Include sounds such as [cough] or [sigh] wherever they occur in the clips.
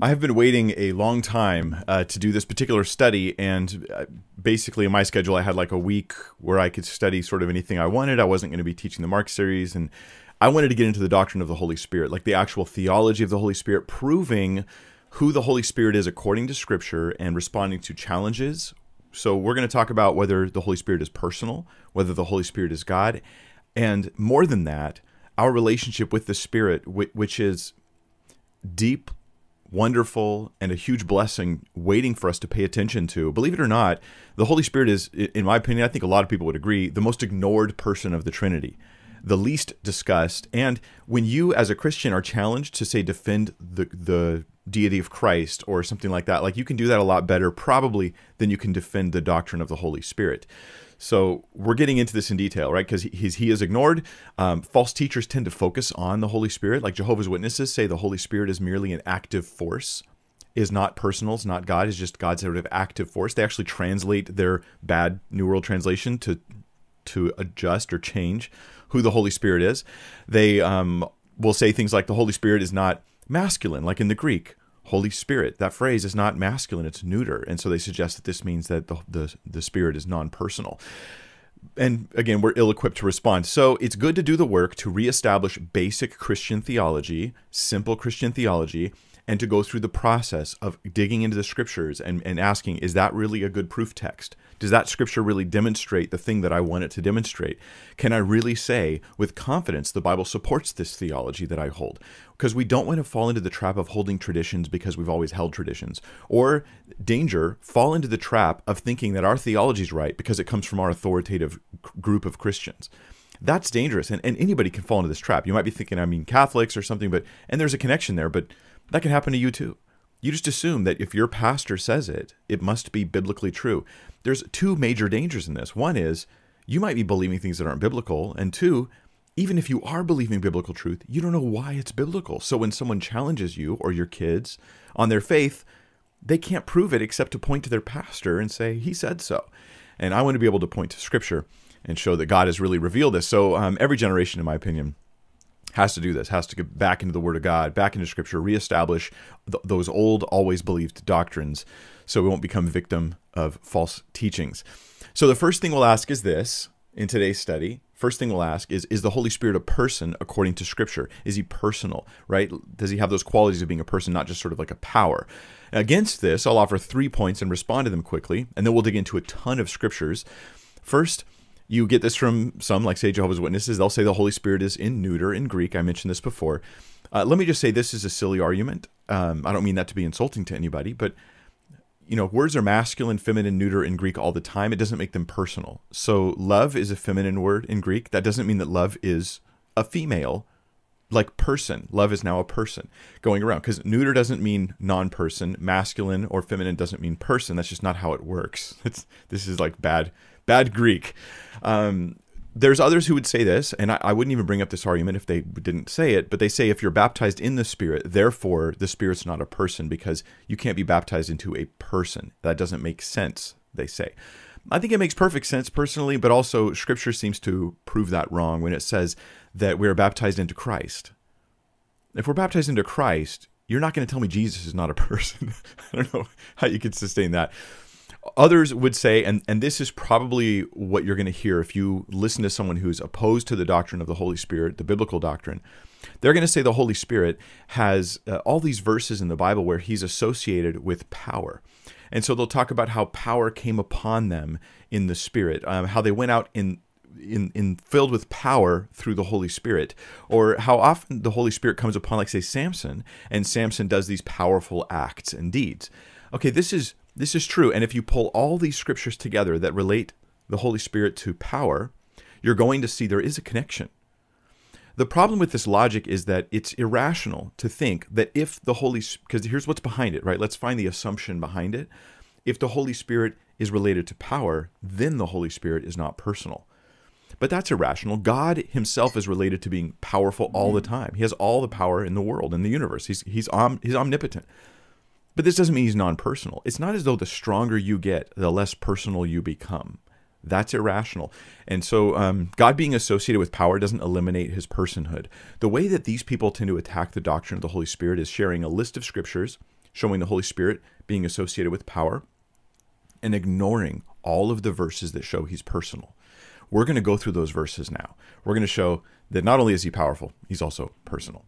I have been waiting a long time uh, to do this particular study, and uh, basically, in my schedule, I had like a week where I could study sort of anything I wanted. I wasn't going to be teaching the Mark series, and I wanted to get into the doctrine of the Holy Spirit, like the actual theology of the Holy Spirit, proving who the Holy Spirit is according to Scripture and responding to challenges. So, we're going to talk about whether the Holy Spirit is personal, whether the Holy Spirit is God, and more than that, our relationship with the Spirit, which is deep wonderful and a huge blessing waiting for us to pay attention to. Believe it or not, the Holy Spirit is, in my opinion, I think a lot of people would agree, the most ignored person of the Trinity, the least discussed. And when you, as a Christian, are challenged to say defend the the deity of Christ or something like that, like you can do that a lot better, probably, than you can defend the doctrine of the Holy Spirit. So we're getting into this in detail, right? Because he's he is ignored. Um, false teachers tend to focus on the Holy Spirit, like Jehovah's Witnesses say the Holy Spirit is merely an active force, is not personal, it's not God, is just God's sort of active force. They actually translate their bad New World Translation to to adjust or change who the Holy Spirit is. They um, will say things like the Holy Spirit is not masculine, like in the Greek. Holy Spirit. That phrase is not masculine, it's neuter. And so they suggest that this means that the, the, the Spirit is non personal. And again, we're ill equipped to respond. So it's good to do the work to reestablish basic Christian theology, simple Christian theology, and to go through the process of digging into the scriptures and, and asking, is that really a good proof text? Does that scripture really demonstrate the thing that I want it to demonstrate? Can I really say with confidence the Bible supports this theology that I hold? because we don't want to fall into the trap of holding traditions because we've always held traditions. Or danger, fall into the trap of thinking that our theology is right because it comes from our authoritative group of Christians. That's dangerous. And, and anybody can fall into this trap. You might be thinking, I mean, Catholics or something, but, and there's a connection there, but that can happen to you too. You just assume that if your pastor says it, it must be biblically true. There's two major dangers in this. One is you might be believing things that aren't biblical, and two, even if you are believing biblical truth, you don't know why it's biblical. So when someone challenges you or your kids on their faith, they can't prove it except to point to their pastor and say, he said so. And I want to be able to point to scripture and show that God has really revealed this. So um, every generation, in my opinion, has to do this, has to get back into the Word of God, back into Scripture, reestablish th- those old, always believed doctrines so we won't become victim of false teachings. So the first thing we'll ask is this in today's study. First thing we'll ask is is the holy spirit a person according to scripture? Is he personal right? Does he have those qualities of being a person not just sort of like a power? Against this i'll offer three points and respond to them quickly and then we'll dig into a ton of scriptures. First you get this from some like say jehovah's witnesses they'll say the holy spirit is in neuter in greek i mentioned this before uh, let me just say this is a silly argument um, i don't mean that to be insulting to anybody but you know, words are masculine, feminine, neuter in Greek all the time. It doesn't make them personal. So love is a feminine word in Greek. That doesn't mean that love is a female like person. Love is now a person going around because neuter doesn't mean non-person. Masculine or feminine doesn't mean person. That's just not how it works. [laughs] It's this is like bad bad Greek. Um, there's others who would say this, and I, I, wouldn't even bring up this argument if they didn't say it, but they say if you're baptized in the Spirit, therefore the Spirit's not a person because you can't be baptized into a person. That doesn't make sense, they say. I think it makes perfect sense personally, but also Scripture seems to prove that wrong when it says that we are baptized into Christ. If we're baptized into Christ, you're not going to tell me Jesus is not a [laughs] person. I don't know how you could sustain that. Others would say, and, and this is probably what you're going to hear if you listen to someone who's opposed to the doctrine of the Holy Spirit, the biblical doctrine. They're going to say the Holy Spirit has uh, all these verses in the Bible where he's associated with power. And so they'll talk about how power came upon them in the Spirit, um, how they went out in in, in filled with power through the Holy Spirit, or how often the Holy Spirit comes upon, like say Samson, and Samson does these powerful acts and deeds. Okay, this is this is true. And if you pull all these scriptures together that relate the Holy Spirit to power, you're going to see there is a connection. The problem with this logic is that it's irrational to think that if the Holy because here's what's behind it, right? Let's find the assumption behind it. If the Holy Spirit is related to power, then the Holy Spirit is not personal. But that's irrational. God himself is related to being powerful all the mm-hmm. time. He has all the power in the world, in the universe. He's he's om, he's omnipotent. But this doesn't mean he's non personal. It's not as though the stronger you get, the less personal you become. That's irrational. And so, um, God being associated with power doesn't eliminate his personhood. The way that these people tend to attack the doctrine of the Holy Spirit is sharing a list of scriptures, showing the Holy Spirit being associated with power, and ignoring all of the verses that show he's personal. We're going to go through those verses now. We're going to show that not only is he powerful, he's also personal.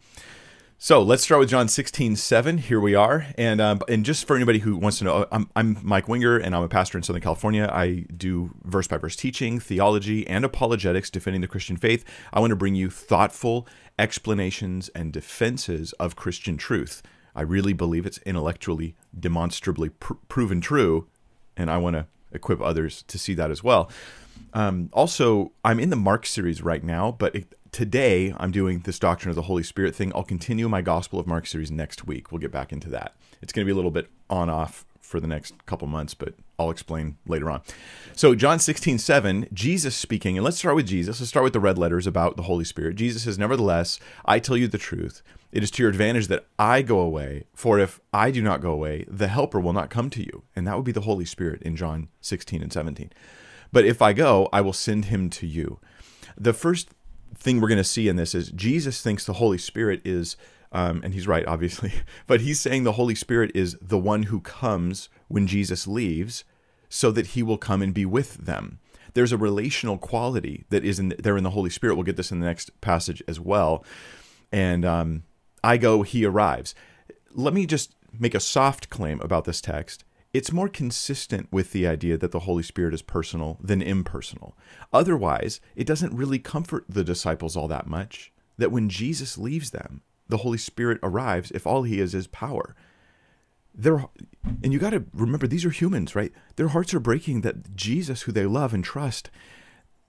So let's start with John 16, 7. Here we are. And um, and just for anybody who wants to know, I'm, I'm Mike Winger and I'm a pastor in Southern California. I do verse by verse teaching, theology, and apologetics, defending the Christian faith. I want to bring you thoughtful explanations and defenses of Christian truth. I really believe it's intellectually, demonstrably pr- proven true. And I want to equip others to see that as well. Um, also, I'm in the Mark series right now, but it, today I'm doing this Doctrine of the Holy Spirit thing. I'll continue my Gospel of Mark series next week. We'll get back into that. It's going to be a little bit on off for the next couple months, but I'll explain later on. So, John 16, 7, Jesus speaking, and let's start with Jesus. Let's start with the red letters about the Holy Spirit. Jesus says, Nevertheless, I tell you the truth. It is to your advantage that I go away, for if I do not go away, the Helper will not come to you. And that would be the Holy Spirit in John 16 and 17. But if I go, I will send him to you. The first thing we're going to see in this is Jesus thinks the Holy Spirit is, um, and he's right, obviously, [laughs] but he's saying the Holy Spirit is the one who comes when Jesus leaves so that he will come and be with them. There's a relational quality that is in there in the Holy Spirit. We'll get this in the next passage as well. And um, I go, he arrives. Let me just make a soft claim about this text it's more consistent with the idea that the Holy Spirit is personal than impersonal. Otherwise, it doesn't really comfort the disciples all that much that when Jesus leaves them, the Holy Spirit arrives if all he is is power. They're, and you got to remember, these are humans, right? Their hearts are breaking that Jesus, who they love and trust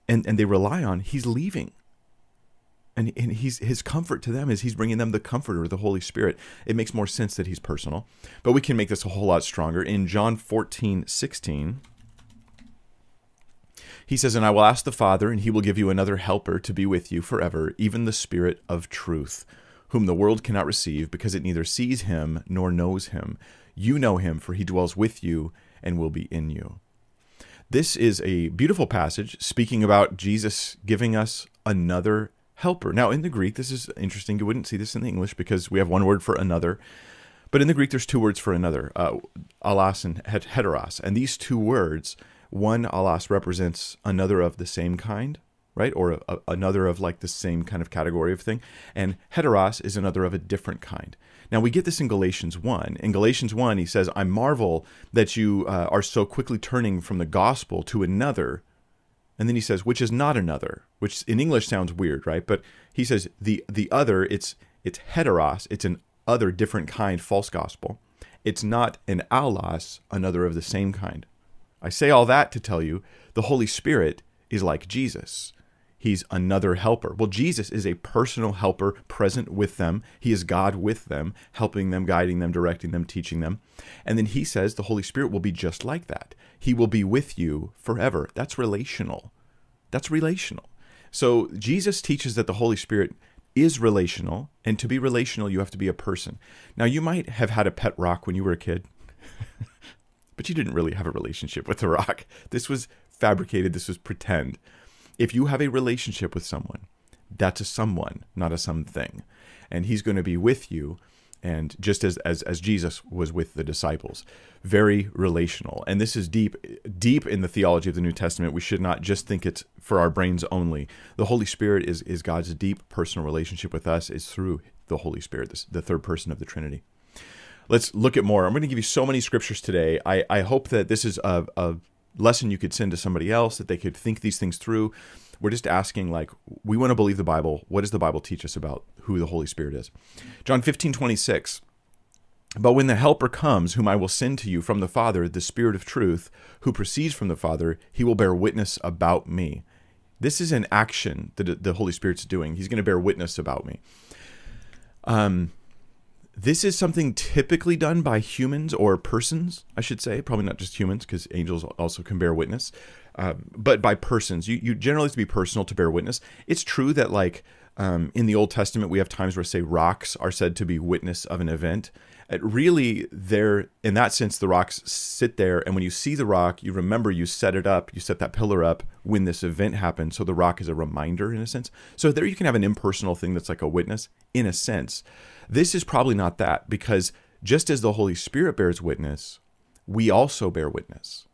and, and they rely on, he's leaving and, and he's his comfort to them is he's bringing them the comforter the holy spirit. It makes more sense that he's personal but we can make this a whole lot stronger. In john 14 16 he says and i will ask the father and he will give you another helper to be with you forever even the spirit of truth whom the world cannot receive because it neither sees him nor knows him. You know him for he dwells with you and will be in you. This is a beautiful passage speaking about Jesus giving us another helper. Now, in the Greek, this is interesting. You wouldn't see this in the English because we have one word for another. But in the Greek, there's two words for another, uh, allos and heteros. And these two words, one allos represents another of the same kind, right? Or a, a, another of like the same kind of category of thing. And heteros is another of a different kind. Now, we get this in Galatians 1. In Galatians 1, he says, I marvel that you uh, are so quickly turning from the gospel to another and then he says, which is not another, which in English sounds weird, right? But he says the the other, it's it's heteros, it's an other different kind false gospel. It's not an allos, another of the same kind. I say all that to tell you the Holy Spirit is like Jesus. He's another helper. Well, Jesus is a personal helper present with them. He is God with them, helping them, guiding them, directing them, teaching them. And then he says the Holy Spirit will be just like that. He will be with you forever. That's relational. That's relational. So Jesus teaches that the Holy Spirit is relational, and to be relational, you have to be a person. Now, you might have had a pet rock when you were a kid, [laughs] but you didn't really have a relationship with the rock. This was fabricated, this was pretend. If you have a relationship with someone, that's a someone, not a something. And he's going to be with you and just as, as as Jesus was with the disciples, very relational. And this is deep deep in the theology of the New Testament. We should not just think it's for our brains only. The Holy Spirit is is God's deep personal relationship with us is through the Holy Spirit, this, the third person of the Trinity. Let's look at more. I'm going to give you so many scriptures today. I, I hope that this is a, a lesson you could send to somebody else that they could think these things through. We're just asking, like, we want to believe the Bible. What does the Bible teach us about who the Holy Spirit is? John 15, 26. But when the Helper comes, whom I will send to you from the Father, the Spirit of truth, who proceeds from the Father, he will bear witness about me. This is an action that the Holy Spirit's doing. He's going to bear witness about me. Um, this is something typically done by humans or persons, I should say. Probably not just humans, because angels also can bear witness, uh, but by persons. You, you generally have to be personal to bear witness. It's true that, like, um, in the Old Testament, we have times where, say, rocks are said to be witness of an event. It really, they're in that sense, the rocks sit there, and when you see the rock, you remember you set it up, you set that pillar up when this event happened. So the rock is a reminder in a sense. So there you can have an impersonal thing that's like a witness in a sense. This is probably not that because just as the Holy Spirit bears witness, we also bear witness.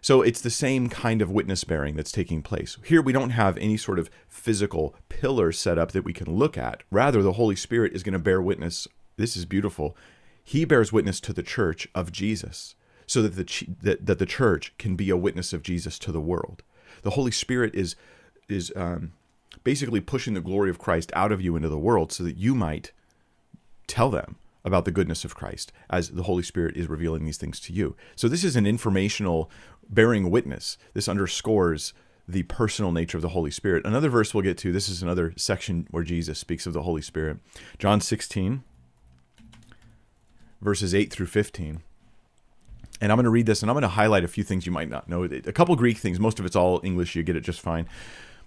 So it's the same kind of witness bearing that's taking place. Here we don't have any sort of physical pillar set up that we can look at. Rather, the Holy Spirit is going to bear witness. This is beautiful. He bears witness to the church of Jesus so that the, that, that the church can be a witness of Jesus to the world. The Holy Spirit is, is um, basically pushing the glory of Christ out of you into the world so that you might tell them about the goodness of Christ as the Holy Spirit is revealing these things to you. So this is an informational bearing witness. This underscores the personal nature of the Holy Spirit. Another verse we'll get to, this is another section where Jesus speaks of the Holy Spirit. John 16 verses 8 through 15. And I'm going to read this and I'm going to highlight a few things you might not know. A couple Greek things, most of it's all English, you get it just fine.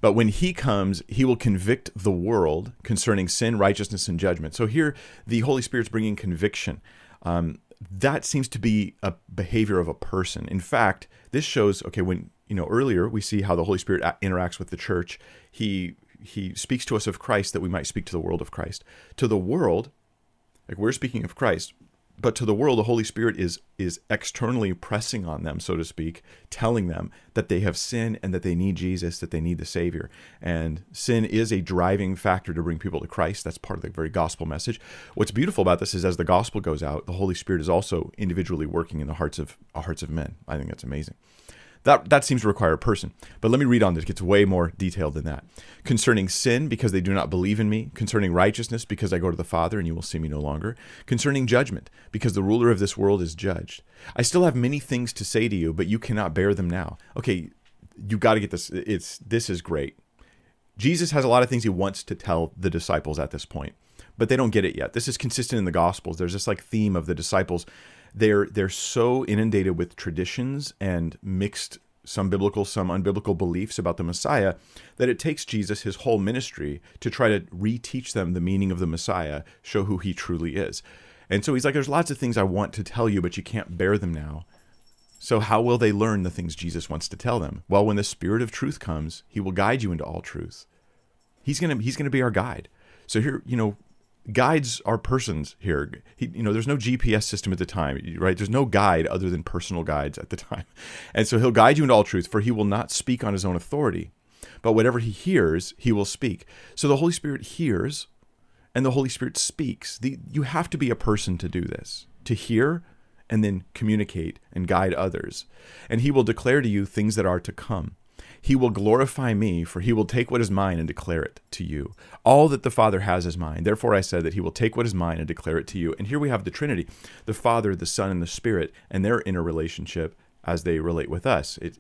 But when he comes, he will convict the world concerning sin, righteousness, and judgment. So here, the Holy Spirit's bringing conviction. Um, that seems to be a behavior of a person. In fact, this shows okay when you know earlier we see how the Holy Spirit uh, interacts with the church. He he speaks to us of Christ that we might speak to the world of Christ. To the world, like we're speaking of Christ, but to the world the holy spirit is is externally pressing on them so to speak telling them that they have sin and that they need jesus that they need the savior. And sin is a driving factor to bring people to christ. That's part of the very gospel message. What's beautiful about this is as the gospel goes out the holy spirit is also individually working in the hearts of hearts of men. I think that's amazing that, that seems to require a person. But let me read on this. It gets way more detailed than that. Concerning sin, because they do not believe in me. Concerning righteousness, because I go to the Father and you will see me no longer. Concerning judgment, because the ruler of this world is judged. I still have many things to say to you, but you cannot bear them now. Okay, you got to get this. It's This is great. Jesus has a lot of things he wants to tell the disciples at this point, but they don't get it yet. This is consistent in the Gospels. There's this like theme of the disciples they're they're so inundated with traditions and mixed some biblical, some unbiblical beliefs about the Messiah, that it takes Jesus his whole ministry to try to reteach them the meaning of the Messiah, show who he truly is. And so he's like, There's lots of things I want to tell you, but you can't bear them now. So, how will they learn the things Jesus wants to tell them? Well, when the Spirit of truth comes, he will guide you into all truth. He's going to he's to be our guide. So here, you know, guides are persons here. He, you know, there's no GPS system at the time, right? There's no guide other than personal guides at the time. [laughs] And so he'll guide you into all truth, for he will not speak on his own authority, but whatever he hears, he will speak. So the Holy Spirit hears and the Holy Spirit speaks. The, you have to be a person to do this, to hear and then communicate and guide others. And he will declare to you things that are to come. He will glorify me, for he will take what is mine and declare it to you. All that the Father has is mine. Therefore I said that he will take what is mine and declare it to you. And here we have the Trinity the Father, the Son, and the Spirit, and their interrelationship as they relate with us. It,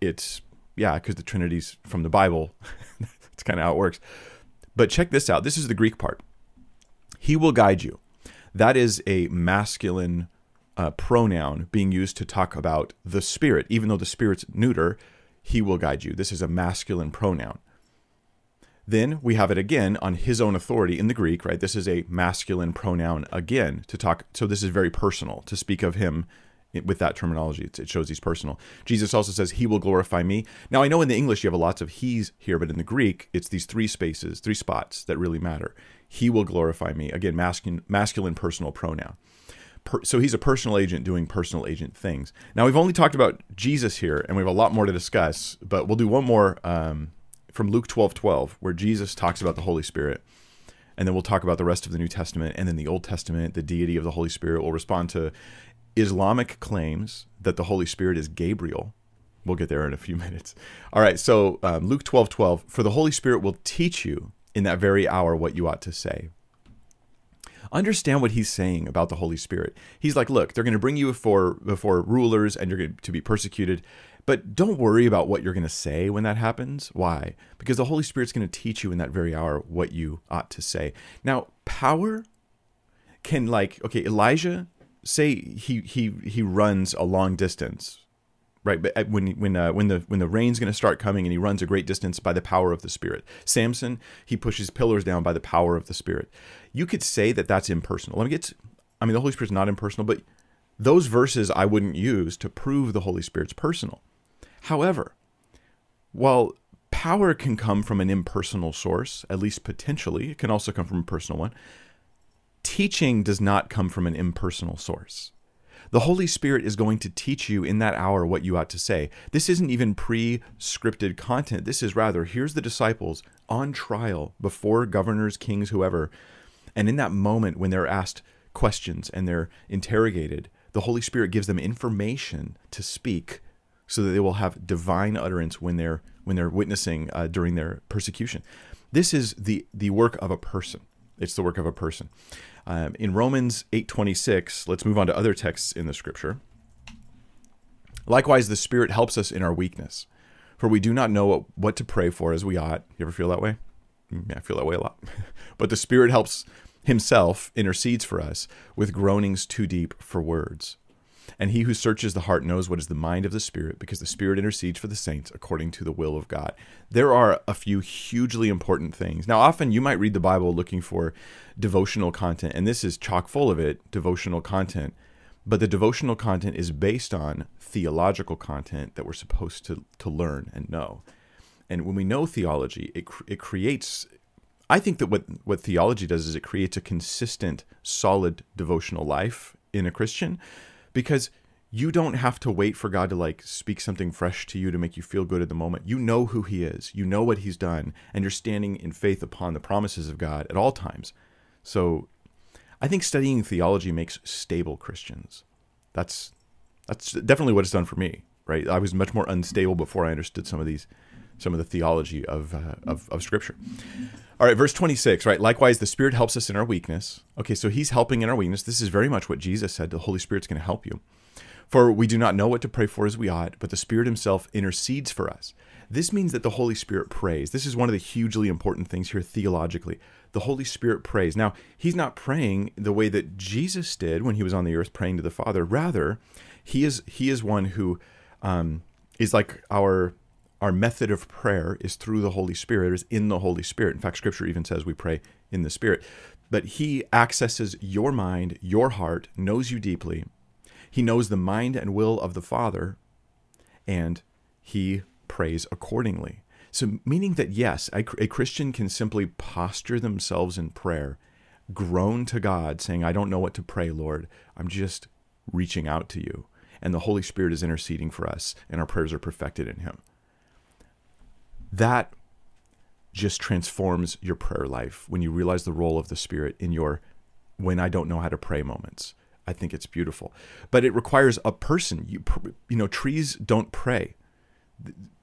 it's, yeah, because the Trinity's from the Bible. [laughs] That's kind of how it works. But check this out this is the Greek part. He will guide you. That is a masculine uh, pronoun being used to talk about the Spirit, even though the Spirit's neuter he will guide you. This is a masculine pronoun. Then we have it again on his own authority in the Greek, right? This is a masculine pronoun again to talk. So this is very personal to speak of him with that terminology. It shows he's personal. Jesus also says, He will glorify me. Now, I know in the English you have lots of he's here, but in the Greek, it's these three spaces, three spots that really matter. He will glorify me. Again, masculine, masculine personal pronoun per, so he's a personal agent doing personal agent things. Now we've only talked about Jesus here, and we have a lot more to discuss. But we'll do one more um, from Luke twelve twelve, where Jesus talks about the Holy Spirit, and then we'll talk about the rest of the New Testament, and then the Old Testament, the deity of the Holy Spirit. We'll respond to Islamic claims that the Holy Spirit is Gabriel. We'll get there in a few [laughs] minutes. All right, so um, Luke twelve twelve, for the Holy Spirit will teach you in that very hour what you ought to say understand what he's saying about the Holy Spirit. He's like, look, they're going to bring you before before rulers and you're going to be persecuted. But don't worry about what you're going to say when that happens. Why? Because the Holy Spirit's going to teach you in that very hour what you ought to say. Now, power can like okay, Elijah say he he he runs a long distance right? But when when uh, when the when the rain's going to start coming and he runs a great distance by the power of the Spirit. Samson, he pushes pillars down by the power of the Spirit. You could say that that's impersonal. Let me get. To, I mean, the Holy Spirit's not impersonal, but those verses I wouldn't use to prove the Holy Spirit's personal. However, while power can come from an impersonal source, at least potentially, it can also come from a personal one. teaching does not come from an impersonal source. The Holy Spirit is going to teach you in that hour what you ought to say. This isn't even pre scripted content. This is rather, here's the disciples on trial before governors, kings, whoever. And in that moment when they're asked questions and they're interrogated, the Holy Spirit gives them information to speak so that they will have divine utterance when they're when they're witnessing uh, during their persecution. This is the the work of a person. It's the work of a person. Um, in Romans 8:26, let's move on to other texts in the scripture. Likewise, the Spirit helps us in our weakness, for we do not know what, what to pray for as we ought. You ever feel that way? Mm, yeah, I feel that way a lot. [laughs] but the Spirit helps Himself intercedes for us with groanings too deep for words. And he who searches the heart knows what is the mind of the Spirit, because the Spirit intercedes for the saints according to the will of God. There are a few hugely important things. Now, often you might read the Bible looking for devotional content, and this is chock full of it devotional content. But the devotional content is based on theological content that we're supposed to, to learn and know. And when we know theology, it, it creates I think that what, what theology does is it creates a consistent, solid devotional life in a Christian because you don't have to wait for God to like speak something fresh to you to make you feel good at the moment. You know who He is, you know what He's done, and you're standing in faith upon the promises of God at all times. So I think studying theology makes stable Christians. That's that's definitely what it's done for me, right? I was much more unstable before I understood some of these some of the theology of, uh, of, of Scripture. All right, verse 26, right? Likewise, the Spirit helps us in our weakness. Okay, so He's helping in our weakness. This is very much what Jesus said. The Holy Spirit's going to help you. For we do not know what to pray for as we ought, but the Spirit Himself intercedes for us. This means that the Holy Spirit prays. This is one of the hugely important things here theologically. The Holy Spirit prays. Now, He's not praying the way that Jesus did when He was on the earth praying to the Father. Rather, He is He is one who um, is like our our method of prayer is through the Holy Spirit, is in the Holy Spirit. In fact, Scripture even says we pray in the Spirit. But He accesses your mind, your heart, knows you deeply. He knows the mind and will of the Father, and He prays accordingly. So, meaning that yes, a, a Christian can simply posture themselves in prayer, groan to God, saying, I don't know what to pray, Lord. I'm just reaching out to you. And the Holy Spirit is interceding for us, and our prayers are perfected in Him that just transforms your prayer life when you realize the role of the Spirit in your when I don't know how to pray moments. I think it's beautiful, but it requires a person. You you know, trees don't pray.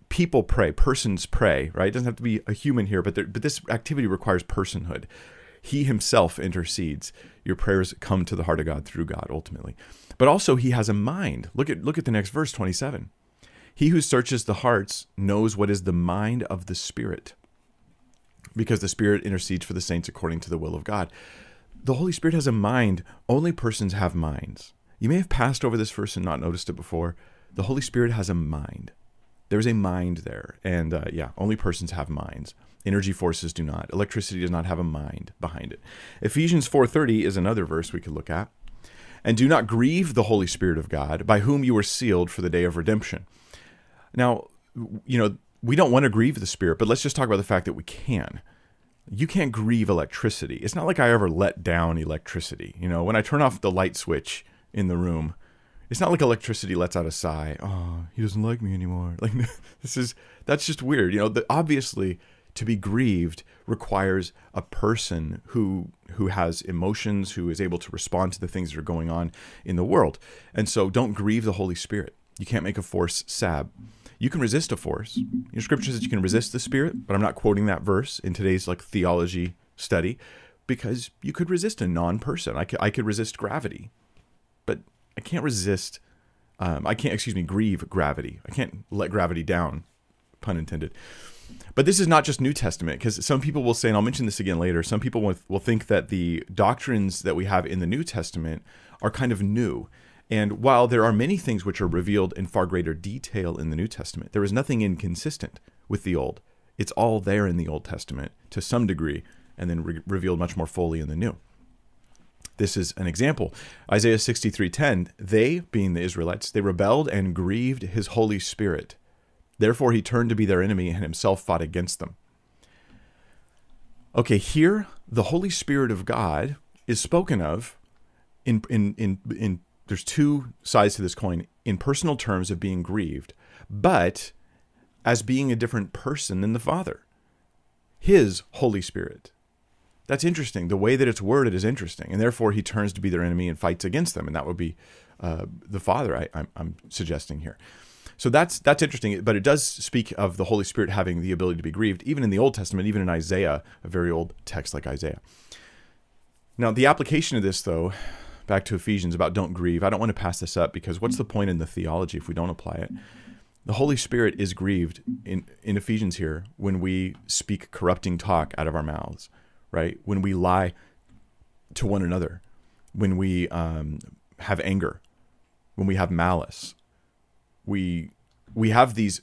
People pray. Persons pray. Right? It doesn't have to be a human here, but there, but this activity requires personhood. He himself intercedes. Your prayers come to the heart of God through God ultimately, but also He has a mind. Look at look at the next verse, twenty seven. He who searches the hearts knows what is the mind of the Spirit, because the Spirit intercedes for the saints according to the will of God. The Holy Spirit has a mind. Only persons have minds. You may have passed over this verse and not noticed it before. The Holy Spirit has a mind. There's a mind there. And uh, yeah, only persons have minds. Energy forces do not. Electricity does not have a mind behind it. Ephesians 4:30 is another verse we could look at. And do not grieve the Holy Spirit of God, by whom you were sealed for the day of redemption. Now, you know, we don't want to grieve the Spirit, but let's just talk about the fact that we can. You can't grieve electricity. It's not like I ever let down electricity. You know, when I turn off the light switch in the room, it's not like electricity lets out a sigh. Oh, he doesn't like me anymore. [laughs] Like this is that's just weird. You know, the, obviously to be grieved requires a person who who has emotions, who is able to respond to the things that are going on in the world. And so don't grieve the Holy Spirit. You can't make a force sad. You can resist a force. Your scripture says you can resist the spirit, but I'm not quoting that verse in today's like theology study because you could resist a non-person. I could, I could resist gravity, but I can't resist. Um, I can't, excuse me, grieve gravity. I can't let gravity down, pun intended. But this is not just New Testament, because some people will say, and I'll mention this again later, some people will, will think that the doctrines that we have in the New Testament are kind of new. And while there are many things which are revealed in far greater detail in the New Testament, there is nothing inconsistent with the Old. It's all there in the Old Testament to some degree, and then re- revealed much more fully in the New. This is an example. Isaiah 63:10, they, being the Israelites, they rebelled and grieved his Holy Spirit. Therefore he turned to be their enemy and himself fought against them. Okay, here the Holy Spirit of God is spoken of in in in in there's two sides to this coin in personal terms of being grieved, but as being a different person than the Father. His Holy Spirit. That's interesting. The way that it's worded is interesting, and therefore he turns to be their enemy and fights against them, and that would be uh, the Father. I, I'm, I'm suggesting here. So that's that's interesting, but it does speak of the Holy Spirit having the ability to be grieved, even in the Old Testament, even in Isaiah, a very old text like Isaiah. Now, the application of this, though, back to Ephesians about don't grieve. I don't want to pass this up because what's the point in the theology if we don't apply it? The Holy Spirit is grieved in, in Ephesians here when we speak corrupting talk out of our mouths, right? When we lie to one another, when we um, have anger, when we have malice, we we have these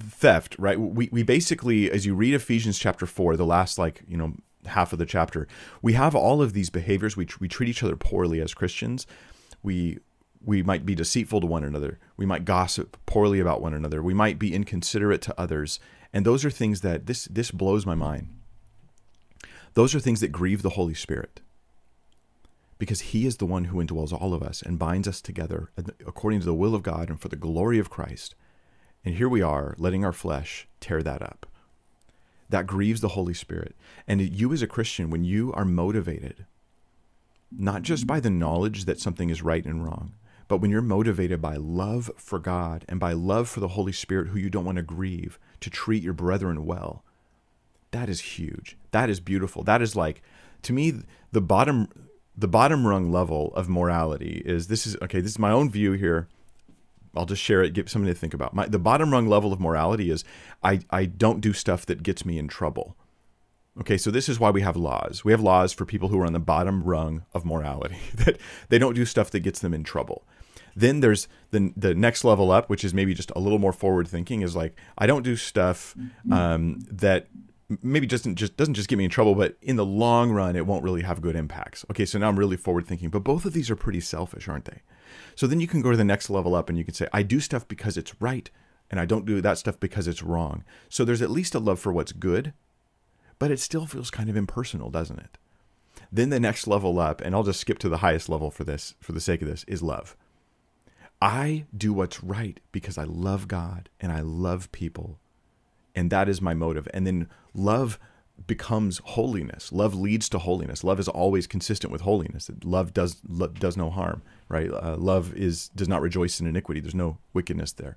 theft, right? We we basically, as you read Ephesians chapter four, the last like you know half of the chapter, we have all of these behaviors. We we treat each other poorly as Christians. We we might be deceitful to one another. We might gossip poorly about one another. We might be inconsiderate to others. And those are things that this this blows my mind. Those are things that grieve the Holy Spirit. Because he is the one who indwells all of us and binds us together according to the will of God and for the glory of Christ. And here we are, letting our flesh tear that up. That grieves the Holy Spirit. And you, as a Christian, when you are motivated, not just by the knowledge that something is right and wrong, but when you're motivated by love for God and by love for the Holy Spirit, who you don't want to grieve, to treat your brethren well, that is huge. That is beautiful. That is like, to me, the bottom, the bottom rung level of morality is this is okay. This is my own view here. I'll just share it, give something to think about. My, the bottom rung level of morality is I, I don't do stuff that gets me in trouble. Okay, so this is why we have laws. We have laws for people who are on the bottom rung of morality, [laughs] that they don't do stuff that gets them in trouble. Then there's the the next level up, which is maybe just a little more forward thinking, is like I don't do stuff um, that maybe just just doesn't just get me in trouble, but in the long run, it won't really have good impacts. Okay, so now I'm really forward thinking, but both of these are pretty selfish, aren't they? So then you can go to the next level up and you can say, I do stuff because it's right, and I don't do that stuff because it's wrong. So there's at least a love for what's good, but it still feels kind of impersonal, doesn't it? Then the next level up, and I'll just skip to the highest level for this, for the sake of this, is love. I do what's right because I love God and I love people. And that is my motive. And then love becomes holiness. Love leads to holiness. Love is always consistent with holiness. Love does does no harm, right? Uh, love is does not rejoice in iniquity. There's no wickedness there.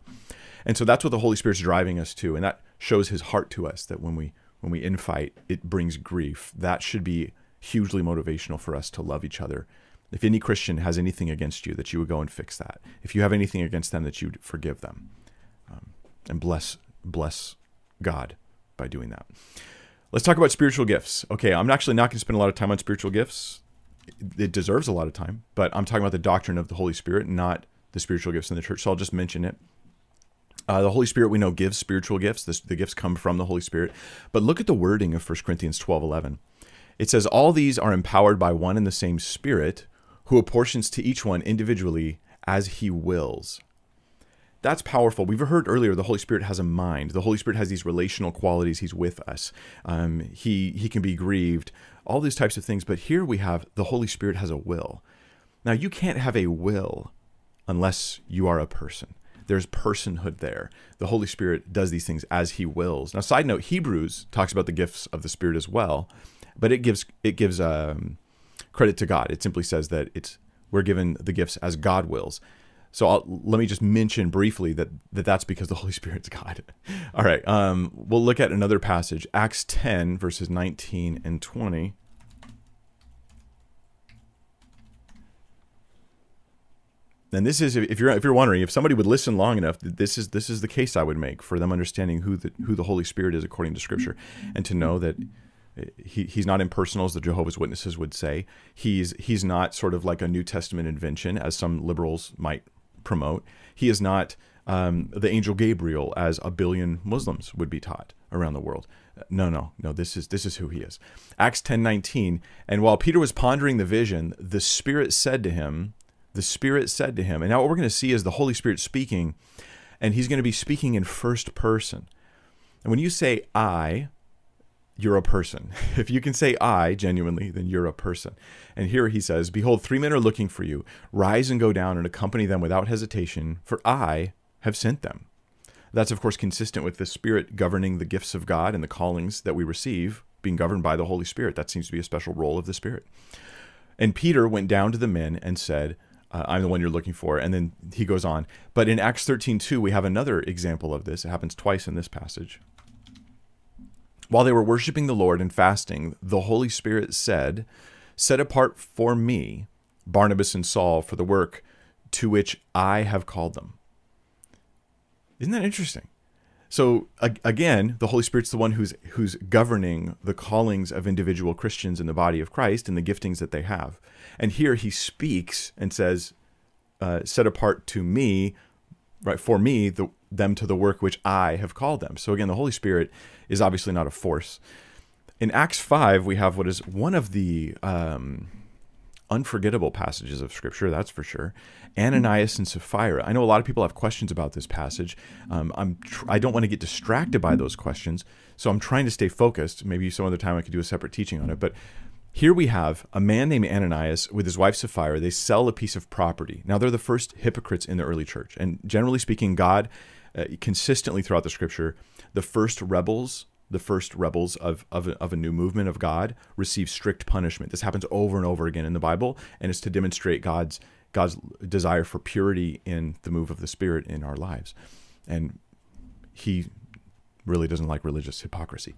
And so that's what the Holy Spirit's driving us to, and that shows His heart to us. That when we when we infight, it brings grief. That should be hugely motivational for us to love each other if any Christian has anything against you, that you would go and fix that. If you have anything against them, that you'd forgive them, um, and bless bless God by doing that. Let's talk about spiritual gifts. Okay, I'm actually not going to spend a lot of time on spiritual gifts. It deserves a lot of time, but I'm talking about the doctrine of the Holy Spirit, not the spiritual gifts in the church. So I'll just mention it. Uh, the Holy Spirit, we know, gives spiritual gifts. This, the gifts come from the Holy Spirit. But look at the wording of 1 Corinthians 12 11. It says, All these are empowered by one and the same Spirit who apportions to each one individually as he wills. That's powerful. We've heard earlier the Holy Spirit has a mind. The Holy Spirit has these relational qualities. He's with us. Um, he he can be grieved. All these types of things. But here we have the Holy Spirit has a will. Now you can't have a will unless you are a person. There's personhood there. The Holy Spirit does these things as He wills. Now, side note: Hebrews talks about the gifts of the Spirit as well, but it gives it gives um, credit to God. It simply says that it's we're given the gifts as God wills. So I'll, let me just mention briefly that, that that's because the Holy [laughs] Spirit's God. All right, um, we'll look at another passage, Acts 10, verses 19 and 20. And this is if you're if you're wondering if somebody would listen long enough, this is this is the case I would make for them understanding who the who the Holy Spirit is according to Scripture, and to know that he, he's not impersonal as the Jehovah's Witnesses would say. He's he's not sort of like a New Testament invention as some liberals might promote. He is not um, the angel Gabriel as a billion Muslims would be taught around the world. No, no, no. This is this is who he is. Acts ten nineteen. And while Peter was pondering the vision, the Spirit said to him, the Spirit said to him, and now what we're going to see is the Holy Spirit speaking, and he's going to be speaking in first person. And when you say I, you're a person. [laughs] If you can say I genuinely, then you're a person. And here he says, Behold, three men are looking for you. Rise and go down and accompany them without hesitation, for I have sent them. That's, of course, consistent with the Spirit governing the gifts of God and the callings that we receive, being governed by the Holy Spirit. That seems to be a special role of the Spirit. And Peter went down to the men and said, uh, I'm the one you're looking for. And then he goes on. But in Acts 13, 2, we have another example of this. It happens twice in this passage. While they were worshiping the Lord and fasting, the Holy Spirit said, Set apart for me Barnabas and Saul for the work to which I have called them. Isn't that interesting? So again, the Holy Spirit's the one who's who's governing the callings of individual Christians in the body of Christ and the giftings that they have. And here he speaks and says, uh, "Set apart to me, right for me, the, them to the work which I have called them." So again, the Holy Spirit is obviously not a force. In Acts five, we have what is one of the um, unforgettable passages of Scripture, that's for sure. Ananias and Sapphira. I know a lot of people have questions about this passage. Um, I'm tr- I don't want to get distracted by those questions, so I'm trying to stay focused. Maybe some other time I could do a separate teaching on it. But here we have a man named Ananias with his wife Sapphira. They sell a piece of property. Now they're the first hypocrites in the early church, and generally speaking, God uh, consistently throughout the Scripture, the first rebels the first rebels of, of, of a new movement of God receive strict punishment. This happens over and over again in the Bible, and it's to demonstrate God's God's desire for purity in the move of the Spirit in our lives. And he really doesn't like religious hypocrisy.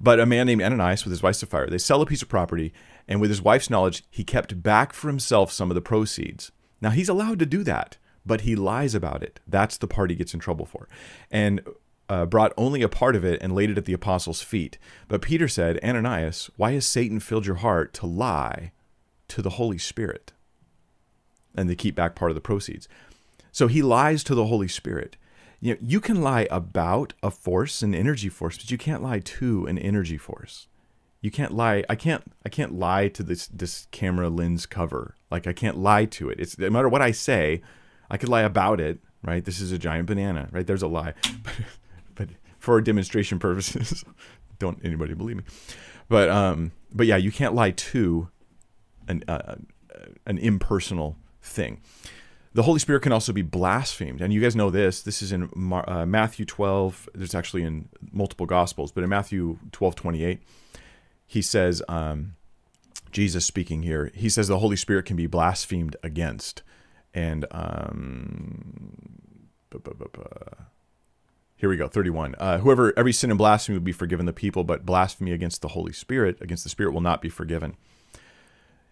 But a man named Ananias with his wife Sapphira, they sell a piece of property, and with his wife's knowledge, he kept back for himself some of the proceeds. Now he's allowed to do that, but he lies about it. That's the part he gets in trouble for. And uh, brought only a part of it and laid it at the apostles' feet. But Peter said, Ananias, why has Satan filled your heart to lie to the Holy Spirit and they keep back part of the proceeds? So he lies to the Holy Spirit. You know, you can lie about a force, an energy force, but you can't lie to an energy force. You can't lie. I can't. I can't lie to this this camera lens cover. Like I can't lie to it. It's no matter what I say, I could lie about it. Right. This is a giant banana. Right. There's a lie. [laughs] but for demonstration purposes, [laughs] don't anybody believe me. But um, but yeah, you can't lie to an uh, an impersonal thing. The Holy Spirit can also be blasphemed, and you guys know this. This is in Mar- uh, Matthew 12. There's actually in multiple Gospels, but in Matthew 12, 28, he says, um, Jesus speaking here, he says the Holy Spirit can be blasphemed against, and um, here we go, 31. Uh, whoever, every sin and blasphemy will be forgiven the people, but blasphemy against the Holy Spirit, against the Spirit, will not be forgiven.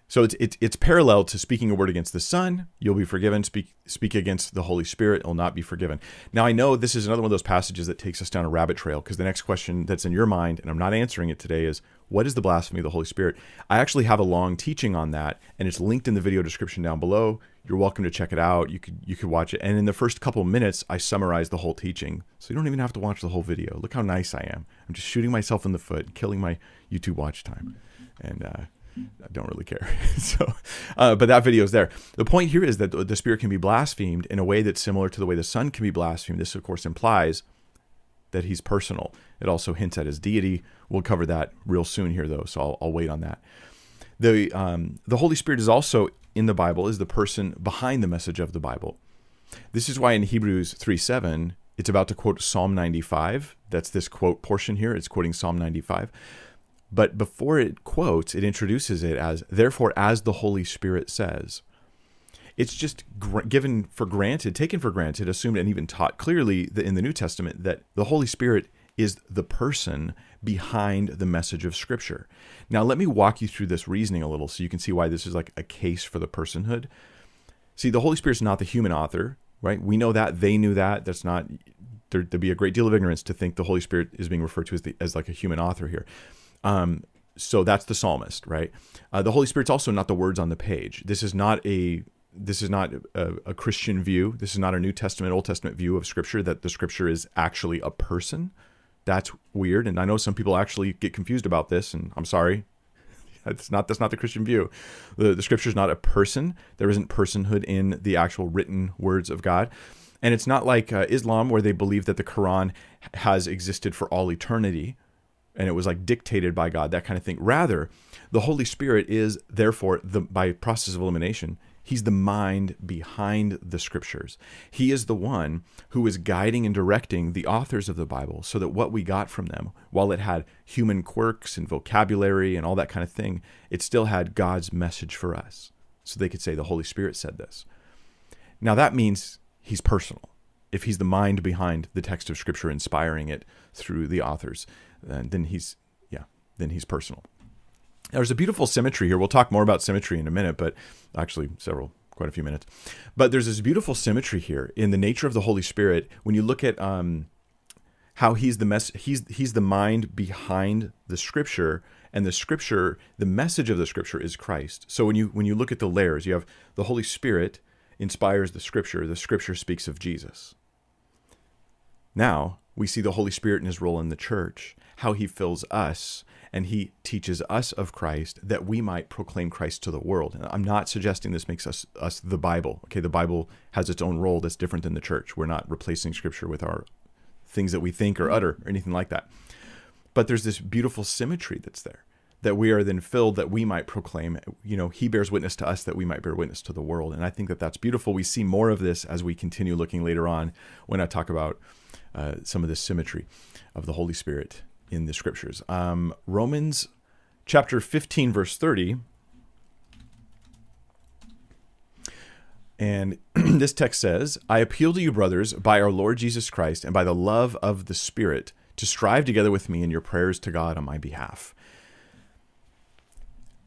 So it's, it's, it's parallel to speaking a word against the Son, you'll be forgiven. Speak, speak against the Holy Spirit, it will not be forgiven. Now, I know this is another one of those passages that takes us down a rabbit trail because the next question that's in your mind, and I'm not answering it today, is what is the blasphemy of the Holy Spirit? I actually have a long teaching on that, and it's linked in the video description down below. You're welcome to check it out. You could you could watch it. And in the first couple minutes, I summarize the whole teaching. So you don't even have to watch the whole video. Look how nice I am. I'm just shooting myself in the foot, killing my YouTube watch time. And uh, I don't really care. [laughs] so, uh, but that video is there. The point here is that the Spirit can be blasphemed in a way that's similar to the way the Son can be blasphemed. This, of course, implies that he's personal. It also hints at his deity. We'll cover that real soon here, though, so I'll, I'll wait on that. The um, the Holy Spirit is also in the Bible is the person behind the message of the Bible. This is why in Hebrews 3 7, it's about to quote Psalm 95. That's this quote portion here. It's quoting Psalm 95. But before it quotes, it introduces it as, therefore, as the Holy Spirit says. It's just given for granted, taken for granted, assumed, and even taught clearly in the New Testament that the Holy Spirit is the person behind the message of Scripture. Now, let me walk you through this reasoning a little so you can see why this is like a case for the personhood. See, the Holy Spirit's not the human author, right? We know that. They knew that. That's not, there, would be a great deal of ignorance to think the Holy Spirit is being referred to as, the, as like a human author here. Um, so that's the psalmist, right? Uh, the Holy Spirit's also not the words on the page. This is not a this is not a, a, Christian view. This is not a New Testament, Old Testament view of Scripture that the Scripture is actually a person. That's weird, and I know some people actually get confused about this. And I'm sorry, [laughs] that's not that's not the Christian view. The the Scripture is not a person. There isn't personhood in the actual written words of God. And it's not like uh, Islam, where they believe that the Quran has existed for all eternity and it was like dictated by God, that kind of thing. Rather, the Holy Spirit is therefore the by process of elimination, he's the mind behind the scriptures. He is the one who is guiding and directing the authors of the Bible so that what we got from them, while it had human quirks and vocabulary and all that kind of thing, it still had God's message for us. So they could say the Holy Spirit said this. Now that means he's personal. If he's the mind behind the text of scripture inspiring it through the authors, uh, then he's yeah, then he's personal. There's a beautiful symmetry here. We'll talk more about symmetry in a minute, but actually several quite a few minutes. But there's this beautiful symmetry here in the nature of the Holy Spirit when you look at um, how he's the mess he's he's the mind behind the scripture and the scripture the message of the scripture is Christ. So when you when you look at the layers, you have the Holy Spirit inspires the scripture, the scripture speaks of Jesus. Now, we see the Holy Spirit in his role in the church, how he fills us and he teaches us of Christ that we might proclaim Christ to the world. And I'm not suggesting this makes us us the Bible. Okay, the Bible has its own role that's different than the church. We're not replacing scripture with our things that we think or utter or anything like that. But there's this beautiful symmetry that's there that we are then filled that we might proclaim you know he bears witness to us that we might bear witness to the world and i think that that's beautiful we see more of this as we continue looking later on when i talk about uh, some of the symmetry of the holy spirit in the scriptures um, romans chapter 15 verse 30 And [clears throat] this text says, I appeal to you, brothers, by our Lord Jesus Christ and by the love of the Spirit, to strive together with me in your prayers to God on my behalf.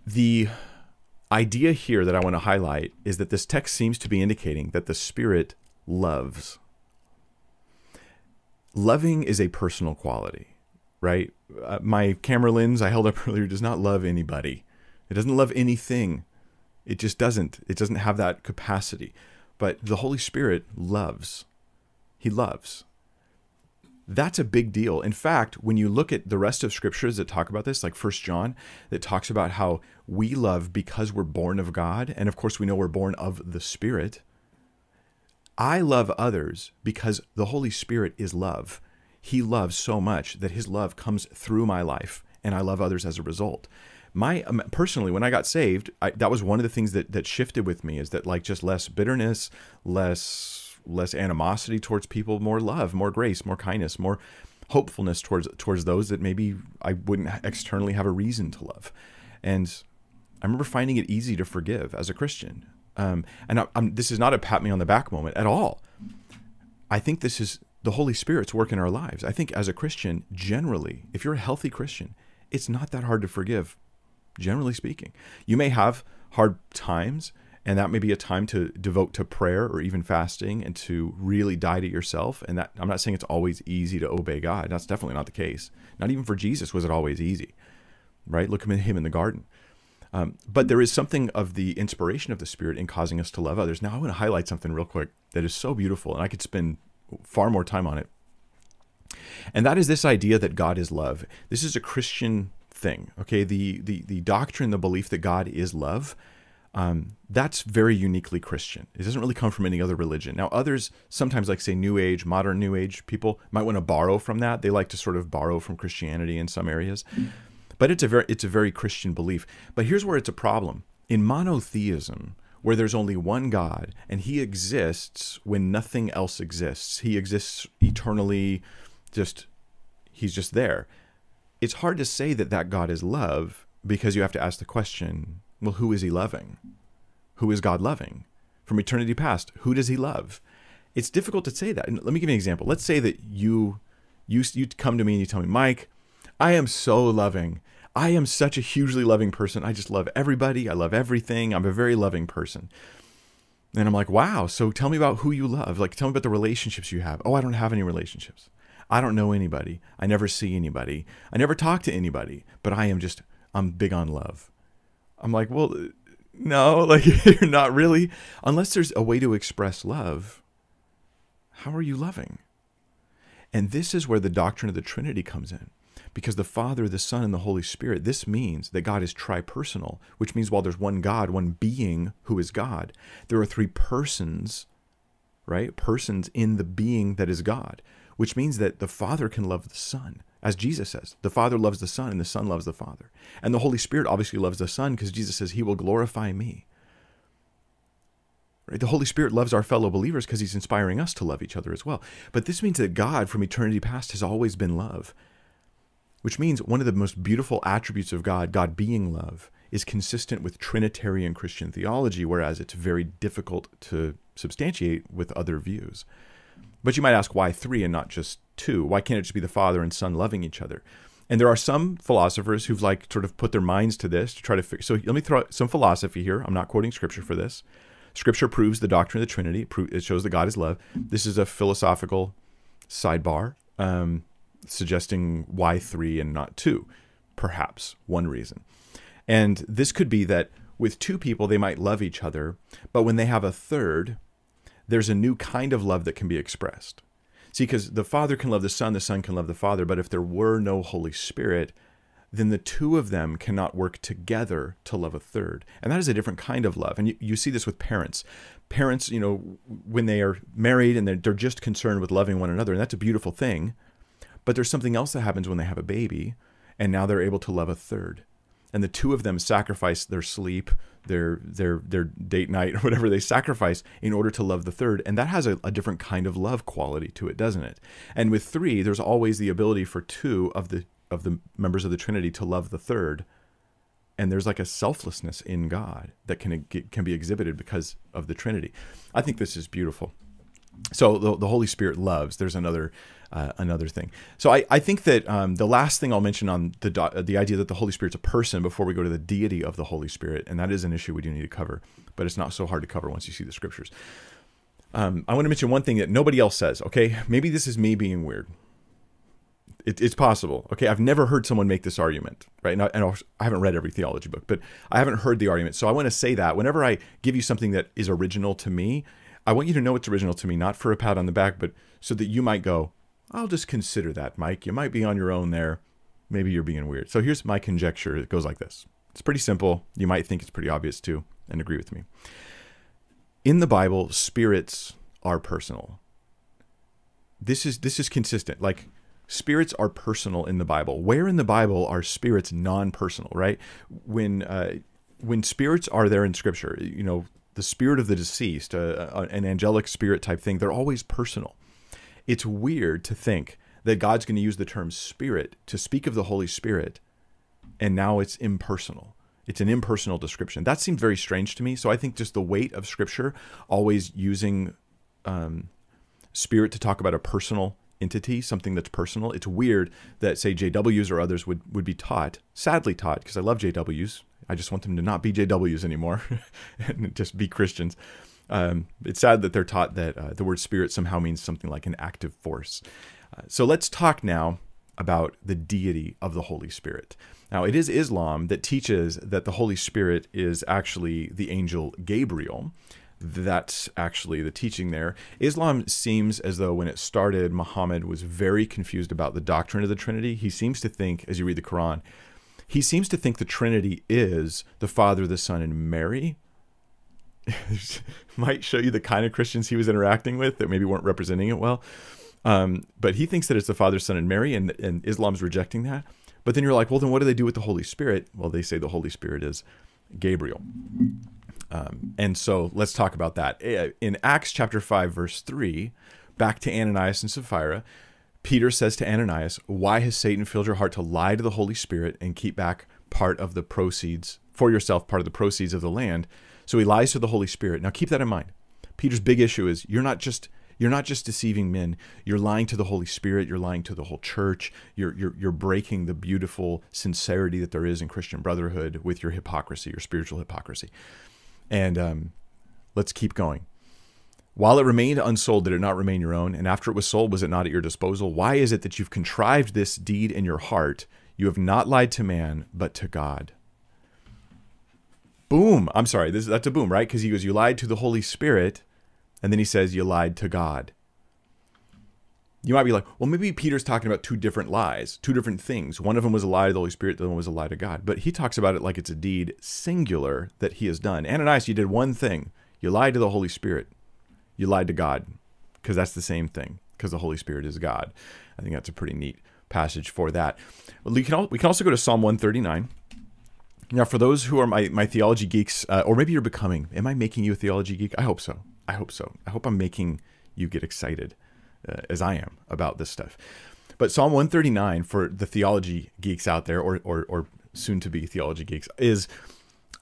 The idea here that I want to highlight is that this text seems to be indicating that the Spirit loves. Loving is a personal quality, right? Uh, my camera lens I held up [laughs] earlier does not love anybody. It doesn't love anything. It just doesn't. It doesn't have that capacity. But the Holy Spirit loves. He loves. That's a big deal. In fact, when you look at the rest of scriptures that talk about this, like First John, that talks about how we love because we're born of God, and of course we know we're born of the Spirit. I love others because the Holy Spirit is love. He loves so much that his love comes through my life, and I love others as a result. My um, personally when i got saved I, that was one of the things that that shifted with me is that like just less bitterness less less animosity towards people more love more grace more kindness more hopefulness towards towards those that maybe i wouldn't externally have a reason to love. And i remember finding it easy to forgive as a christian. Um, and I, this is not a pat me on the back moment at all. I think this is the holy spirit's work in our lives i think as a christian generally if you're a healthy christian it's not that hard to forgive generally speaking. You may have hard times, and that may be a time to devote to prayer or even fasting and to really die to yourself. And that I'm not saying it's always easy to obey God. That's definitely not the case. Not even for Jesus was it always easy, right? Look at him in the garden. Um, but there is something of the inspiration of the Spirit in causing us to love others. Now, I want to highlight something real quick that is so beautiful, and I could spend far more time on it. And that is this idea that God is love. This is a Christian thing. Okay, the the the doctrine, the belief that God is love, um, that's very uniquely Christian. It doesn't really come from any other religion. Now, others sometimes, like say New Age, modern New Age people, might want to borrow from that. They like to sort of borrow from Christianity in some areas, but it's a very it's a very Christian belief. But here's where it's a problem in monotheism. Where there's only one God and He exists when nothing else exists. He exists eternally, just He's just there it's hard to say that that God is love because you have to ask the question, well, who is he loving? Who is God loving? From eternity past, who does he love? It's difficult to say that. And let me give you an example. Let's say that you you you come to me and you tell me, "Mike, I am so loving. I am such a hugely loving person. I just love everybody. I love everything. I'm a very loving person." And I'm like, "Wow, so tell me about who you love. Like tell me about the relationships you have." "Oh, I don't have any relationships." I don't know anybody. I never see anybody. I never talk to anybody, but I am just, I'm big on love. I'm like, well, [laughs] no, [laughs] like you're not really. Unless there's a way to express love, how are you loving? And this is where the doctrine of the Trinity comes in. Because the Father, the Son, and the Holy Spirit, this means that God is tripersonal, which means while there's one God, one being who is God, there are three persons, right? Persons in the being that is God which means that the Father can love the Son. as Jesus says. The Father loves the Son, and the Son loves the Father. And the Holy Spirit obviously loves the Son because Jesus says, He will glorify me. Right? The Holy Spirit loves our fellow believers because He's inspiring us to love each other as well. But this means that God, from eternity past, has always been love, which means one of the most beautiful attributes of God, God being love, is consistent with Trinitarian Christian theology, whereas it's very difficult to substantiate with other views. But you might ask, why three and not just two? Why can't it just be the Father and Son loving each other? And there are some philosophers who've like sort of put their minds to this to try to figure. So let me throw out some philosophy here. I'm not quoting scripture for this. Scripture proves the doctrine of the Trinity. It shows that God is love. This is a philosophical sidebar, um, suggesting why three and not two, perhaps one reason. And this could be that with two people, they might love each other, but when they have a third, there's a new kind of love that can be expressed. See, because the Father can love the Son, the Son can love the Father, but if there were no Holy Spirit, then the two of them cannot work together to love a third. And that is a different kind of love. And you, you see this with parents. Parents, you know, when they are married and they're, they're just concerned with loving one another, and that's a beautiful thing. But there's something else that happens when they have a baby, and now they're able to love a third and the two of them sacrifice their sleep, their their their date night, or [laughs] whatever they sacrifice in order to love the third, and that has a, a different kind of love quality to it, doesn't it? And with three, there's always the ability for two of the of the members of the Trinity to love the third, and there's like a selflessness in God that can can be exhibited because of the Trinity. I think this is beautiful. So the, the Holy Spirit loves. There's another uh, another thing. So I, I think that um, the last thing I'll mention on the the idea that the Holy Spirit's a person before we go to the deity of the Holy Spirit, and that is an issue we do need to cover, but it's not so hard to cover once you see the scriptures. Um, I want to mention one thing that nobody else says. Okay, maybe this is me being weird. It, it's possible. Okay, I've never heard someone make this argument, right? And, I, and I haven't read every theology book, but I haven't heard the argument. So I want to say that whenever I give you something that is original to me, I want you to know it's original to me, not for a pat on the back, but so that you might go, I'll just consider that, Mike. You might be on your own there. Maybe you're being weird. So here's my conjecture. It goes like this. It's pretty simple. You might think it's pretty obvious too, and agree with me. In the Bible, spirits are personal. This is this is consistent. Like spirits are personal in the Bible. Where in the Bible are spirits non-personal? Right? When uh, when spirits are there in Scripture, you know, the spirit of the deceased, uh, uh an angelic spirit type thing, they're always personal it's weird to think that God's going to use the term spirit to speak of the Holy Spirit, and now it's impersonal. It's an impersonal description. That seemed very strange to me. So I think just the weight of Scripture, always using um, spirit to talk about a personal entity, something that's personal. It's weird that, say, JWs or others would, would be taught, sadly taught, because I love JWs. I just want them to not be JWs anymore [laughs] and just be Christians. Um, it's sad that they're taught that uh, the word spirit somehow means something like an active force. Uh, so let's talk now about the deity of the Holy Spirit. Now, it is Islam that teaches that the Holy Spirit is actually the angel Gabriel. That's actually the teaching there. Islam seems as though when it started, Muhammad was very confused about the doctrine of the Trinity. He seems to think, as you read the Quran, he seems to think the Trinity is the Father, the Son, and Mary, [laughs] might show you the kind of Christians he was interacting with that maybe weren't representing it well. Um, but he thinks that it's the Father, Son, and Mary, and, and Islam's rejecting that. But then you're like, well, then what do they do with the Holy Spirit? Well, they say the Holy Spirit is Gabriel. Um, and so let's talk about that. Eh, in Acts chapter 5, verse 3, back to Ananias and Sapphira, Peter says to Ananias, Why has Satan filled your heart to lie to the Holy Spirit and keep back part of the proceeds for yourself, part of the proceeds of the land? So he lies to the Holy Spirit. Now keep that in mind. Peter's big issue is you're not just you're not just deceiving men. You're lying to the Holy Spirit. You're lying to the whole church. You're, you're, you're breaking the beautiful sincerity that there is in Christian brotherhood with your hypocrisy, your spiritual hypocrisy. And um, let's keep going. While it remained unsold, did it not remain your own? And after it was sold, was it not at your disposal? Why is it that you've contrived this deed in your heart? You have not lied to man, but to God boom. I'm sorry, this that's a boom, right? Because he goes, you lied to the Holy Spirit, and then he says you lied to God. You might be like, well, maybe Peter's talking about two different lies, two different things. One of them was a lie to the Holy Spirit, the other one was a lie to God. But he talks about it like it's a deed singular that he has done. Ananias, you did one thing. You lied to the Holy Spirit. You lied to God, because that's the same thing, because the Holy Spirit is God. I think that's a pretty neat passage for that. We can, we can also go to Psalm 139. Now, for those who are my, my theology geeks, uh, or maybe you're becoming, am I making you a theology geek? I hope so. I hope so. I hope I'm making you get excited uh, as I am about this stuff. But Psalm 139 for the theology geeks out there, or, or, or soon to be theology geeks, is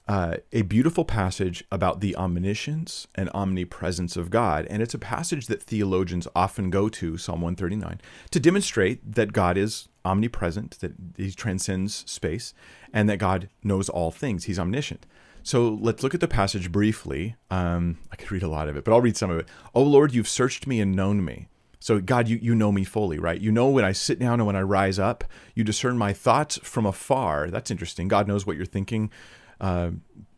uh, a beautiful passage about the omniscience and omnipresence of God. And it's a passage that theologians often go to, Psalm 139, to demonstrate that God is omnipresent, that he transcends space, and that God knows all things. He's omniscient. So let's look at the passage briefly. Um, I could read a lot of it, but I'll read some of it. Oh Lord, you've searched me and known me. So, God, you, you know me fully, right? You know when I sit down and when I rise up. You discern my thoughts from afar. That's interesting. God knows what you're thinking, uh,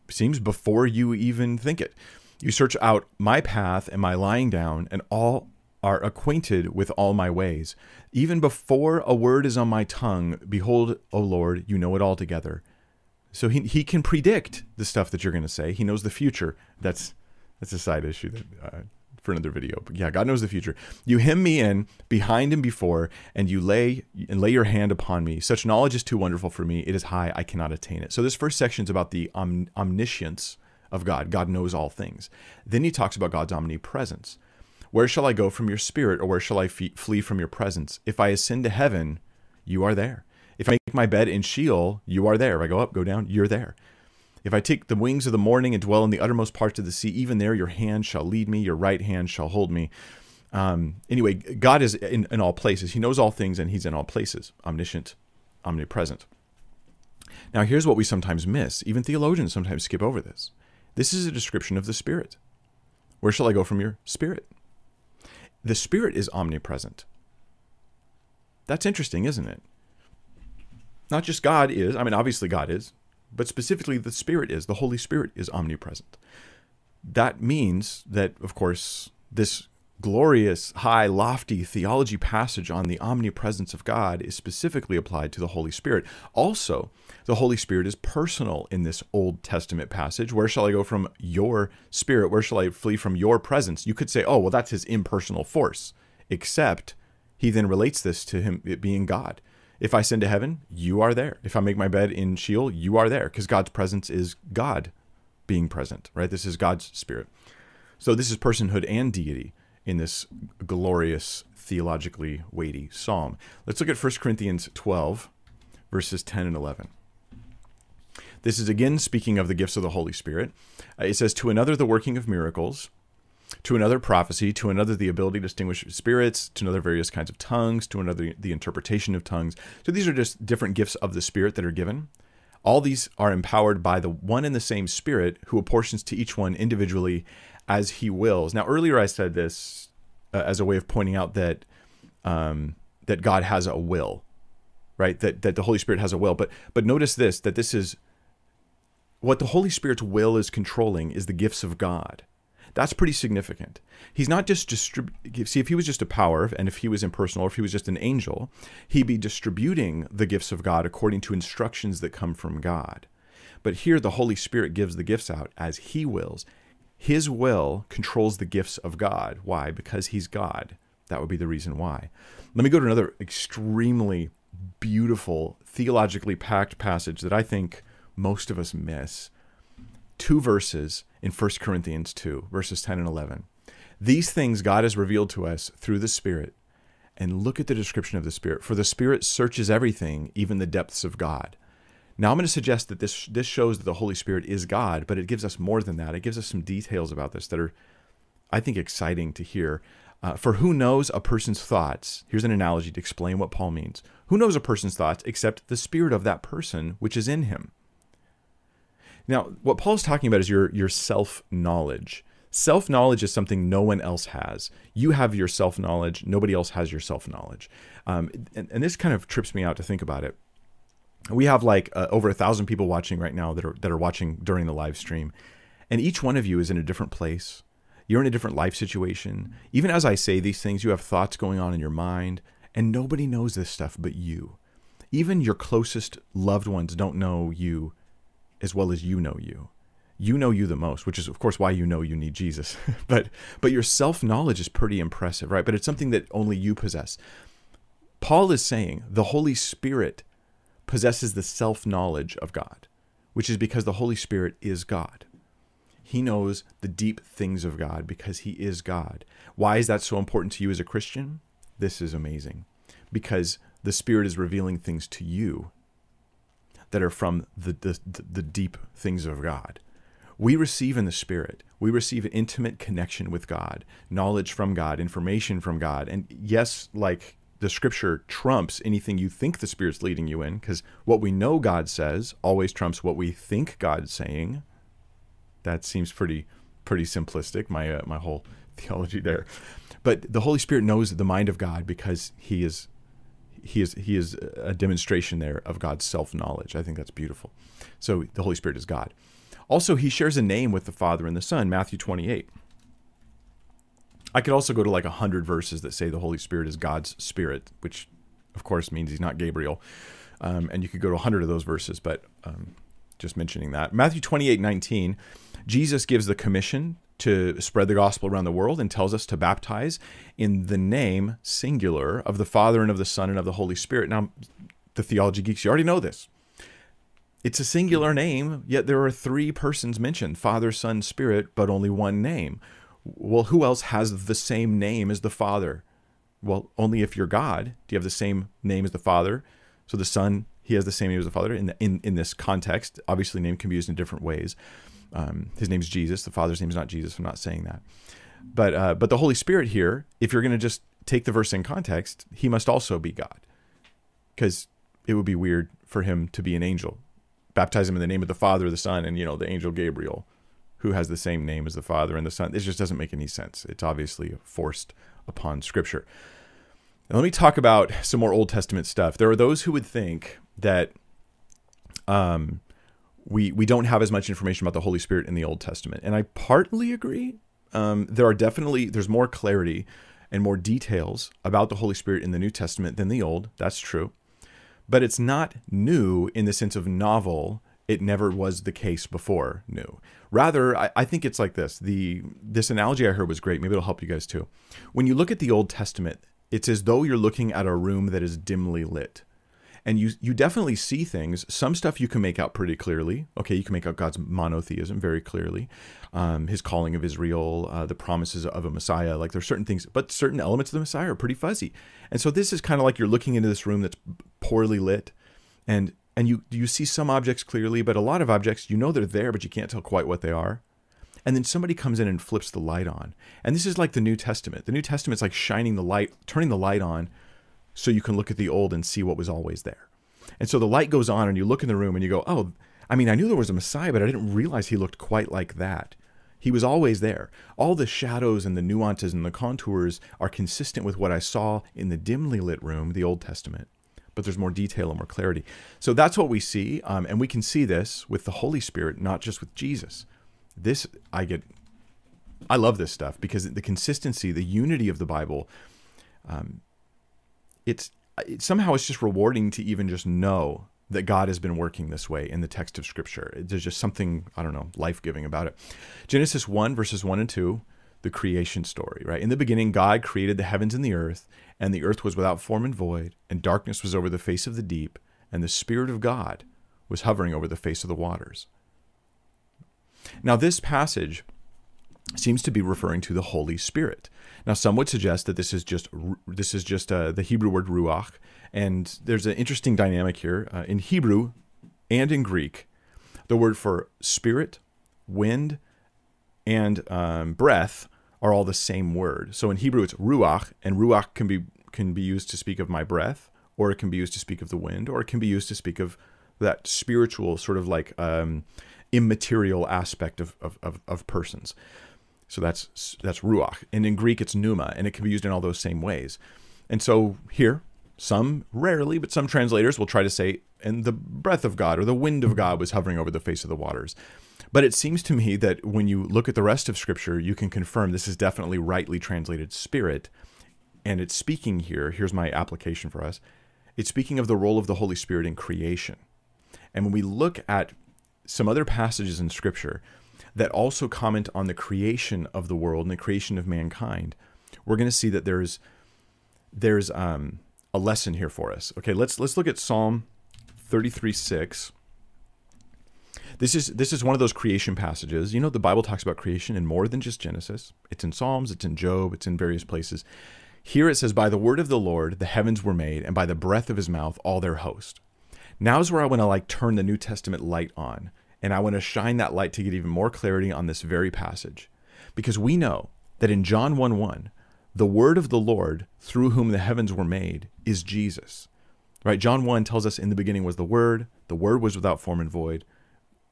seems before you even think it. You search out my path and my lying down, and all are acquainted with all my ways. Even before a word is on my tongue, behold, O Lord, you know it altogether. So he, he can predict the stuff that you're going to say. He knows the future. That's that's a side issue that uh, for another video. But yeah, God knows the future. You hem me in behind and before, and you lay and lay your hand upon me. Such knowledge is too wonderful for me. It is high; I cannot attain it. So this first section is about the om- omniscience of God. God knows all things. Then he talks about God's omnipresence. Where shall I go from your spirit, or where shall I flee from your presence? If I ascend to heaven, you are there. If I make my bed in Sheol, you are there. If I go up, go down, you're there. If I take the wings of the morning and dwell in the uttermost parts of the sea, even there your hand shall lead me, your right hand shall hold me. Um, anyway, God is in, in all places. He knows all things and He's in all places, omniscient, omnipresent. Now, here's what we sometimes miss. Even theologians sometimes skip over this. This is a description of the Spirit. Where shall I go from your Spirit? The Spirit is omnipresent. That's interesting, isn't it? Not just God is, I mean, obviously God is, but specifically the Spirit is. The Holy Spirit is omnipresent. That means that, of course, this glorious, high, lofty theology passage on the omnipresence of God is specifically applied to the Holy Spirit. Also, the Holy Spirit is personal in this Old Testament passage. Where shall I go from your spirit? Where shall I flee from your presence? You could say, oh, well, that's his impersonal force, except he then relates this to him it being God. If I send to heaven, you are there. If I make my bed in Sheol, you are there because God's presence is God being present, right? This is God's spirit. So this is personhood and deity in this glorious, theologically weighty psalm. Let's look at 1 Corinthians 12, verses 10 and 11. This is again speaking of the gifts of the Holy Spirit. Uh, it says, To another, the working of miracles to another prophecy, to another the ability to distinguish spirits, to another various kinds of tongues, to another the interpretation of tongues. So these are just different gifts of the Spirit that are given. All these are empowered by the one and the same Spirit who apportions to each one individually as he wills. Now, earlier I said this uh, as a way of pointing out that um, that God has a will, right? That that the Holy Spirit has a will. But but notice this that this is what the Holy Spirit's will is controlling is the gifts of God. That's pretty significant. He's not just distrib- see if he was just a power and if he was impersonal or if he was just an angel, he'd be distributing the gifts of God according to instructions that come from God. But here the Holy Spirit gives the gifts out as he wills. His will controls the gifts of God. Why? Because he's God. That would be the reason why. Let me go to another extremely beautiful, theologically packed passage that I think most of us miss. Two verses in 1 Corinthians 2, verses 10 and 11. These things God has revealed to us through the Spirit. And look at the description of the Spirit. For the Spirit searches everything, even the depths of God. Now, I'm going to suggest that this, this shows that the Holy Spirit is God, but it gives us more than that. It gives us some details about this that are, I think, exciting to hear. Uh, for who knows a person's thoughts? Here's an analogy to explain what Paul means. Who knows a person's thoughts except the spirit of that person which is in him? Now, what Paul's talking about is your your self knowledge. Self knowledge is something no one else has. You have your self knowledge. Nobody else has your self knowledge. Um, and, and, this kind of trips me out to think about it. We have like uh, over a thousand people watching right now that are that are watching during the live stream, and each one of you is in a different place. You're in a different life situation. Even as I say these things, you have thoughts going on in your mind, and nobody knows this stuff but you. Even your closest loved ones don't know you as well as you know you. You know you the most, which is of course why you know you need Jesus. [laughs] but but your self-knowledge is pretty impressive, right? But it's something that only you possess. Paul is saying the Holy Spirit possesses the self knowledge of God, which is because the Holy Spirit is God. He knows the deep things of God because he is God. Why is that so important to you as a Christian? This is amazing. Because the Spirit is revealing things to you that are from the, the, the deep things of God. We receive in the Spirit, we receive an intimate connection with God, knowledge from God, information from God. And yes, like the scripture trumps anything you think the Spirit's leading you in, because what we know God says always trumps what we think God's saying that seems pretty pretty simplistic. My uh, my whole [laughs] theology there, but the Holy Spirit knows the mind of God because he is he is he is a demonstration there of God's self knowledge. I think that's beautiful. So the Holy Spirit is God. Also, he shares a name with the Father and the Son. Matthew twenty eight. I could also go to like a hundred verses that say the Holy Spirit is God's Spirit, which of course means he's not Gabriel. Um, and you could go to a hundred of those verses, but um, just mentioning that. Matthew 28 19 Jesus gives the commission to spread the gospel around the world and tells us to baptize in the name singular of the Father and of the Son and of the Holy Spirit. Now, the theology geeks, you already know this. It's a singular name, yet there are three persons mentioned Father, Son, Spirit, but only one name. Well, who else has the same name as the Father? Well, only if you're God do you have the same name as the Father. So the Son, he has the same name as the Father in, the, in, in this context. Obviously, name can be used in different ways. Um, his name's Jesus. The Father's name is not Jesus. I'm not saying that. But uh, but the Holy Spirit here, if you're going to just take the verse in context, he must also be God, because it would be weird for him to be an angel. Baptize him in the name of the Father, the Son, and you know the angel Gabriel, who has the same name as the Father and the Son. This just doesn't make any sense. It's obviously forced upon Scripture. Now, let me talk about some more Old Testament stuff. There are those who would think that um, we we don't have as much information about the Holy Spirit in the Old Testament, and I partly agree. Um, there are definitely there's more clarity and more details about the Holy Spirit in the New Testament than the Old. That's true, but it's not new in the sense of novel. It never was the case before new. Rather, I, I think it's like this. The this analogy I heard was great. Maybe it'll help you guys too. When you look at the Old Testament, it's as though you're looking at a room that is dimly lit and you you definitely see things. Some stuff you can make out pretty clearly. Okay, you can make out God's monotheism very clearly, um, His calling of Israel, uh, the promises of a Messiah. Like there's certain things, but certain elements of the Messiah are pretty fuzzy. And so this is kind of like you're looking into this room that's poorly lit, and and you you see some objects clearly, but a lot of objects you know they're there, but you can't tell quite what they are. And then somebody comes in and flips the light on. And this is like the New Testament. The New Testament's like shining the light, turning the light on so you can look at the old and see what was always there. And so the light goes on and you look in the room and you go, oh, I mean, I knew there was a Messiah, but I didn't realize he looked quite like that. He was always there. All the shadows and the nuances and the contours are consistent with what I saw in the dimly lit room, the Old Testament. But there's more detail and more clarity. So that's what we see. Um, and we can see this with the Holy Spirit, not just with Jesus. This, I get, I love this stuff because the consistency, the unity of the Bible, um, it's it, somehow it's just rewarding to even just know that God has been working this way in the text of Scripture. There's just something, I don't know, life giving about it. Genesis 1, verses 1 and 2, the creation story, right? In the beginning, God created the heavens and the earth, and the earth was without form and void, and darkness was over the face of the deep, and the Spirit of God was hovering over the face of the waters. Now, this passage seems to be referring to the Holy Spirit. Now, some would suggest that this is just this is just uh, the Hebrew word ruach, and there's an interesting dynamic here uh, in Hebrew and in Greek. The word for spirit, wind, and um, breath are all the same word. So in Hebrew, it's ruach, and ruach can be can be used to speak of my breath, or it can be used to speak of the wind, or it can be used to speak of that spiritual sort of like um, immaterial aspect of, of, of, of persons. So that's that's ruach, and in Greek it's pneuma, and it can be used in all those same ways. And so here, some rarely, but some translators will try to say, "and the breath of God" or "the wind of God was hovering over the face of the waters." But it seems to me that when you look at the rest of Scripture, you can confirm this is definitely rightly translated spirit, and it's speaking here. Here's my application for us. It's speaking of the role of the Holy Spirit in creation. And when we look at some other passages in Scripture, that also comment on the creation of the world and the creation of mankind, we're going to see that there's there's um, a lesson here for us. Okay, let's let's look at Psalm 33 6. This is this is one of those creation passages. You know, the Bible talks about creation in more than just Genesis. It's in Psalms, it's in Job, it's in various places. Here it says, By the word of the Lord the heavens were made, and by the breath of his mouth all their host. Now is where I want to like turn the New Testament light on, and I want to shine that light to get even more clarity on this very passage. Because we know that in John 1 1, the word of the Lord, through whom the heavens were made, is Jesus. Right? John 1 tells us in the beginning was the word, the word was without form and void,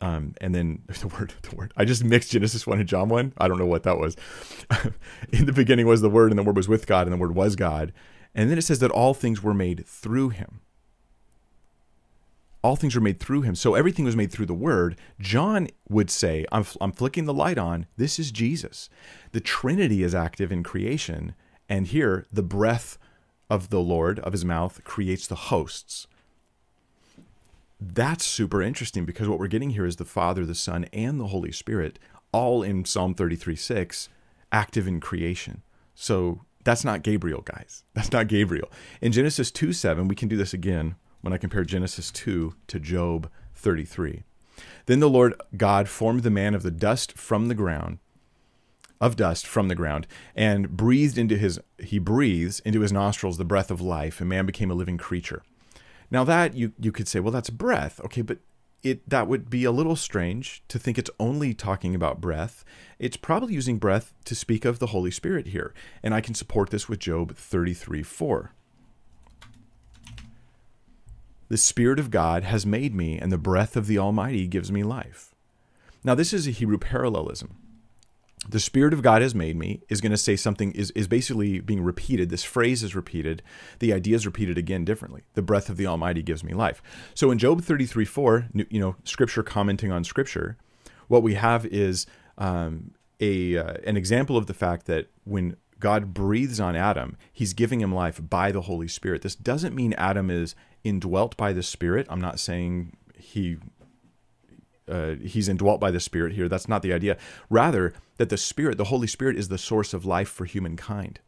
um, and then [laughs] the word, the word. I just mixed Genesis one and John one. I don't know what that was. [laughs] In the beginning was the word, and the word was with God, and the word was God. And then it says that all things were made through him. All things were made through him. So everything was made through the word. John would say, I'm, I'm flicking the light on. This is Jesus. The Trinity is active in creation. And here, the breath of the Lord, of his mouth, creates the hosts that's super interesting because what we're getting here is the Father, the Son, and the Holy Spirit, all in Psalm 33 6, active in creation. So that's not Gabriel, guys. [laughs] That's not Gabriel. In Genesis 2 7, we can do this again when I compare Genesis 2 to Job 33. Then the Lord God formed the man of the dust from the ground, of dust from the ground, and breathed into his he breathes into his nostrils the breath of life, and man became a living creature. Now that you you could say, well, that's breath, okay, but it that would be a little strange to think it's only talking about breath. It's probably using breath to speak of the Holy Spirit here, and I can support this with Job 33 4. The Spirit of God has made me, and the breath of the Almighty gives me life. Now, this is a Hebrew parallelism the spirit of god has made me is going to say something is, is basically being repeated. This phrase is repeated. The idea is repeated again differently. The breath of the almighty gives me life. So in job 33 4 you know scripture commenting on scripture what we have is um, a uh, an example of the fact that when god breathes on adam he's giving him life by the holy spirit. This doesn't mean adam is indwelt by the spirit. I'm not saying he uh, he's indwelt by the Spirit here. That's not the idea. Rather, that the Spirit, the Holy Spirit, is the source of life for humankind.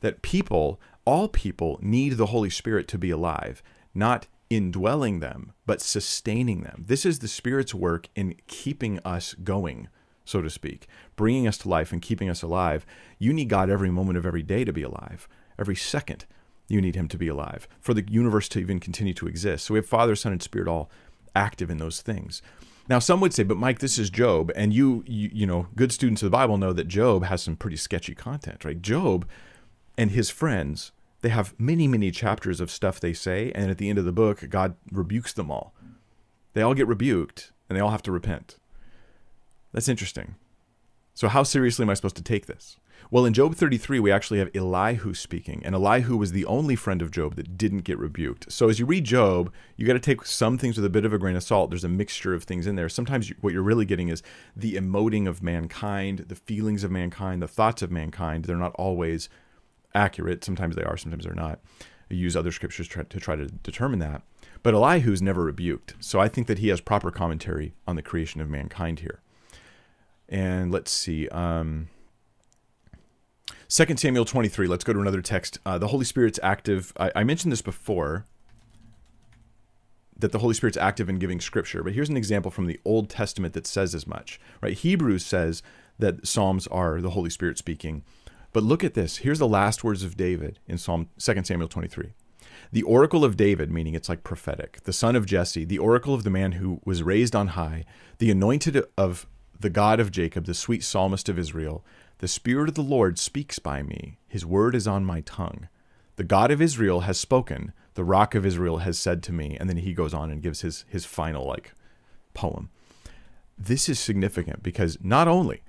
That people, all people, need the Holy Spirit to be alive, not indwelling them, but sustaining them. This is the Spirit's work in keeping us going, so to speak, bringing us to life and keeping us alive. You need God every moment of every day to be alive, every second. You need Him to be alive for the universe to even continue to exist. So we have Father, Son, and Spirit all active in those things. Now, some would say, but Mike, this is Job, and you, you, you know, good students of the Bible know that Job has some pretty sketchy content, right? Job and his friends, they have many, many chapters of stuff they say, and at the end of the book, God rebukes them all. They all get rebuked, and they all have to repent. That's interesting. So, how seriously am I supposed to take this? Well, in Job 33, we actually have Elihu speaking, and Elihu was the only friend of Job that didn't get rebuked. So as you read Job, you got to take some things with a bit of a grain of salt. There's a mixture of things in there. Sometimes what you're really getting is the emoting of mankind, the feelings of mankind, the thoughts of mankind. They're not always accurate. Sometimes they are, sometimes they're not. Use other scriptures to try to determine that. But Elihu's never rebuked. So I think that he has proper commentary on the creation of mankind here. And let's see. Um, 2 Samuel 23, let's go to another text. Uh, the Holy Spirit's active. I, I, mentioned this before that the Holy Spirit's active in giving scripture, but here's an example from the Old Testament that says as much. Right? Hebrews says that Psalms are the Holy Spirit speaking. But look at this. Here's the last words of David in Psalm 2 Samuel 23. The oracle of David, meaning it's like prophetic, the son of Jesse, the oracle of the man who was raised on high, the anointed of the God of Jacob, the sweet psalmist of Israel, the Spirit of the Lord speaks by me, his word is on my tongue. The God of Israel has spoken, the rock of Israel has said to me, and then he goes on and gives his his final like poem. This is significant because not only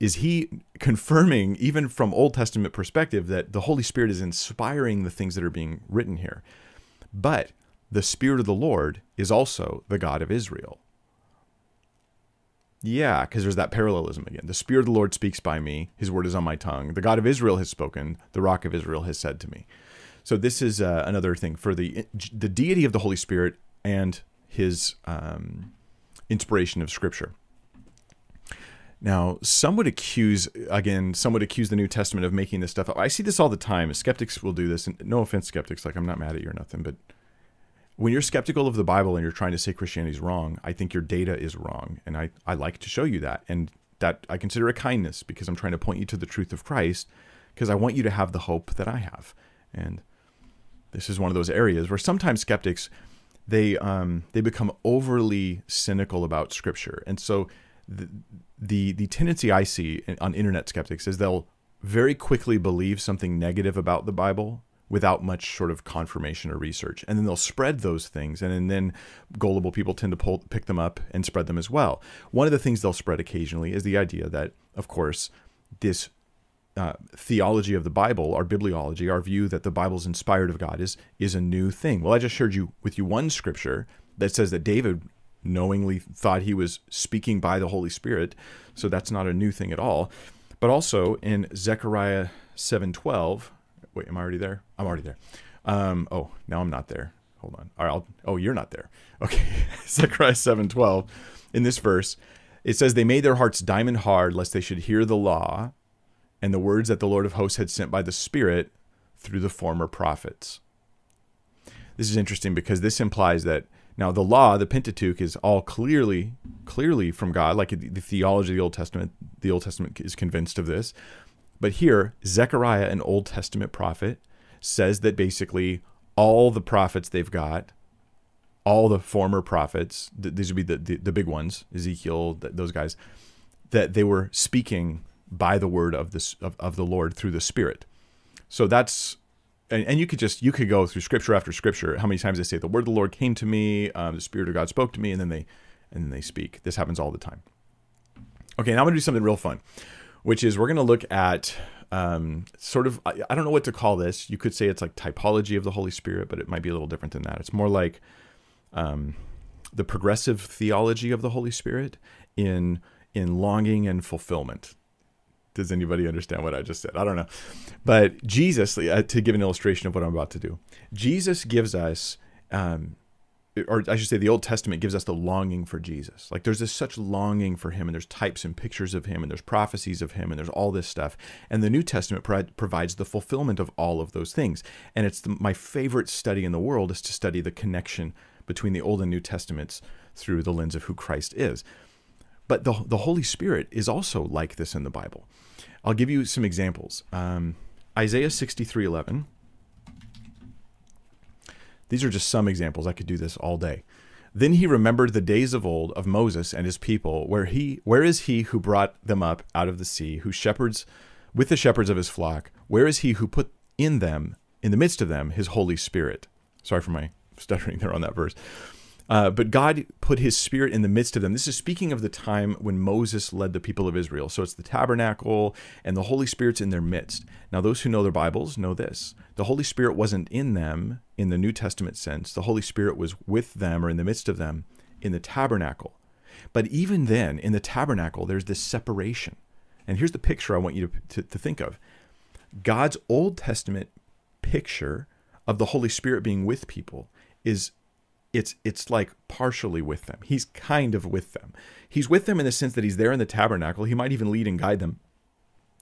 is he confirming even from Old Testament perspective that the Holy Spirit is inspiring the things that are being written here, but the Spirit of the Lord is also the God of Israel. Yeah, because there's that parallelism again. The Spirit of the Lord speaks by me, His word is on my tongue. The God of Israel has spoken, the rock of Israel has said to me. So, this is uh, another thing for the, the deity of the Holy Spirit and His um, inspiration of Scripture. Now, some would accuse, again, some would accuse the New Testament of making this stuff up. I see this all the time. Skeptics will do this. And no offense, skeptics. Like, I'm not mad at you or nothing. But when you're skeptical of the Bible and you're trying to say Christianity is wrong, I think your data is wrong. And I, I like to show you that. And that I consider a kindness because I'm trying to point you to the truth of Christ because I want you to have the hope that I have. And this is one of those areas where sometimes skeptics they um, they become overly cynical about scripture. And so the, the the tendency I see on internet skeptics is they'll very quickly believe something negative about the Bible without much sort of confirmation or research, and then they'll spread those things, and, and then gullible people tend to pull, pick them up and spread them as well. One of the things they'll spread occasionally is the idea that, of course, this uh, theology of the Bible, our bibliology, our view that the Bible is inspired of God is is a new thing. Well, I just shared you with you one scripture that says that David knowingly thought he was speaking by the Holy Spirit. So that's not a new thing at all. But also in Zechariah 7:12, wait, am I already there? I'm already there. Um, oh, now I'm not there. Hold on. All right, I'll, oh, you're not there. [laughs] Okay. Zechariah 7:12 in this verse, it says they made their hearts diamond hard lest they should hear the law and the words that the Lord of hosts had sent by the Spirit through the former prophets. This is interesting because this implies that now, the law, the Pentateuch, is all clearly, clearly from God. Like the theology of the Old Testament, the Old Testament is convinced of this. But here, Zechariah, an Old Testament prophet, says that basically all the prophets they've got, all the former prophets, these would be the, the, the big ones, Ezekiel, those guys, that they were speaking by the word of this of, of the Lord through the Spirit. So that's and, and you could just you could go through scripture after scripture how many times they say the word of the lord came to me um, the spirit of god spoke to me and then they and then they speak. This happens all the time. Okay now i'm to do something real fun which is we're going to look at um, sort of I, I don't know what to call this you could say it's like typology of the holy spirit but it might be a little different than that it's more like um, the progressive theology of the holy spirit in in longing and fulfillment does anybody understand what I just said? I don't know. But Jesus, uh, to give an illustration of what I'm about to do, Jesus gives us, um, or I should say, the Old Testament gives us the longing for Jesus. Like there's this such longing for him, and there's types and pictures of him, and there's prophecies of him, and there's all this stuff. And the New Testament pro- provides the fulfillment of all of those things. And it's the, my favorite study in the world is to study the connection between the Old and New Testaments through the lens of who Christ is. But the, the Holy Spirit is also like this in the Bible. I'll give you some examples. Um, Isaiah 63 11. These are just some examples. I could do this all day. Then he remembered the days of old of Moses and his people, where he where is he who brought them up out of the sea, who shepherds with the shepherds of his flock? Where is he who put in them, in the midst of them, his Holy Spirit? Sorry for my [laughs] stuttering there on that verse. Uh, but God put his spirit in the midst of them. This is speaking of the time when Moses led the people of Israel. So it's the tabernacle and the Holy Spirit's in their midst. Now, those who know their Bibles know this the Holy Spirit wasn't in them in the New Testament sense, the Holy Spirit was with them or in the midst of them in the tabernacle. But even then, in the tabernacle, there's this separation. And here's the picture I want you to, to, to think of God's Old Testament picture of the Holy Spirit being with people is it's it's like partially with them. He's kind of with them. He's with them in the sense that he's there in the tabernacle. He might even lead and guide them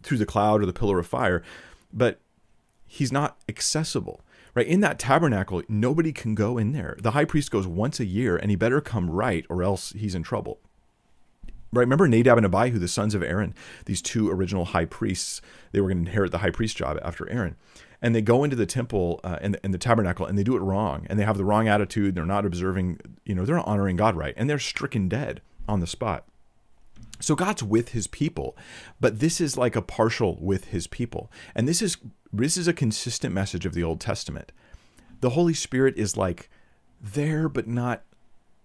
through the cloud or the pillar of fire, but he's not accessible. Right? In that tabernacle, nobody can go in there. The high priest goes once a year and he better come right or else he's in trouble. Right? Remember Nadab and Abihu, the sons of Aaron, these two original high priests, they were going to inherit the high priest job after Aaron. And they go into the temple uh, and, and the tabernacle and they do it wrong and they have the wrong attitude they're not observing you know they're not honoring god right and they're stricken dead on the spot. So god's with his people but this is like a partial with his people. And this is this is a consistent message of the old testament. The holy spirit is like there but not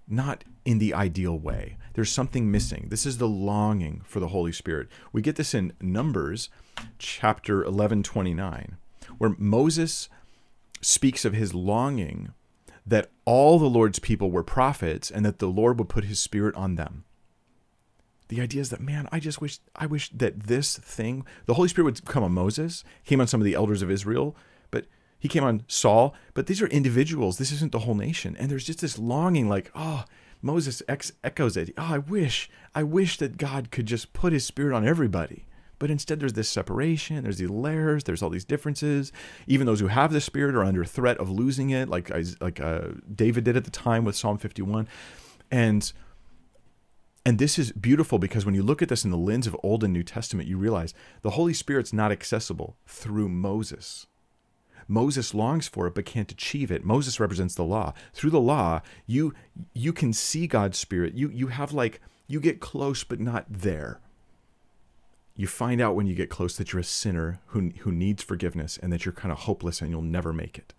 not in the ideal way. There's something missing. This is the longing for the holy spirit. We get this in numbers chapter 11 29 where Moses speaks of his longing that all the Lord's people were prophets and that the Lord would put his spirit on them. The idea is that, man, I just wish I wish that this thing, the Holy Spirit would come on Moses, came on some of the elders of Israel, but he came on Saul, but these are individuals. This isn't the whole nation. And there's just this longing like, oh, Moses ex- echoes it. Oh, I wish, I wish that God could just put his spirit on everybody. But instead, there's this separation, there's these layers, there's all these differences. Even those who have the spirit are under threat of losing it, like, like uh, David did at the time with Psalm 51. And and this is beautiful because when you look at this in the lens of Old and New Testament, you realize the Holy Spirit's not accessible through Moses. Moses longs for it but can't achieve it. Moses represents the law. Through the law, you you can see God's spirit. You you have like you get close but not there. You find out when you get close that you're a sinner who who needs forgiveness and that you're kind of hopeless and you'll never make it.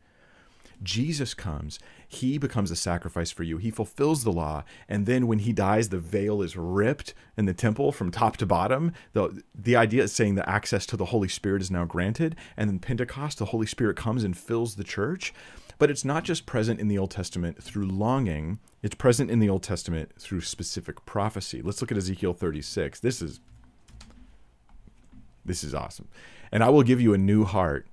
Jesus comes, he becomes a sacrifice for you. He fulfills the law, and then when he dies, the veil is ripped in the temple from top to bottom. The the idea is saying that access to the Holy Spirit is now granted, and then Pentecost, the Holy Spirit comes and fills the church. But it's not just present in the Old Testament through longing, it's present in the Old Testament through specific prophecy. Let's look at Ezekiel 36. This is this is awesome. And I will give you a new heart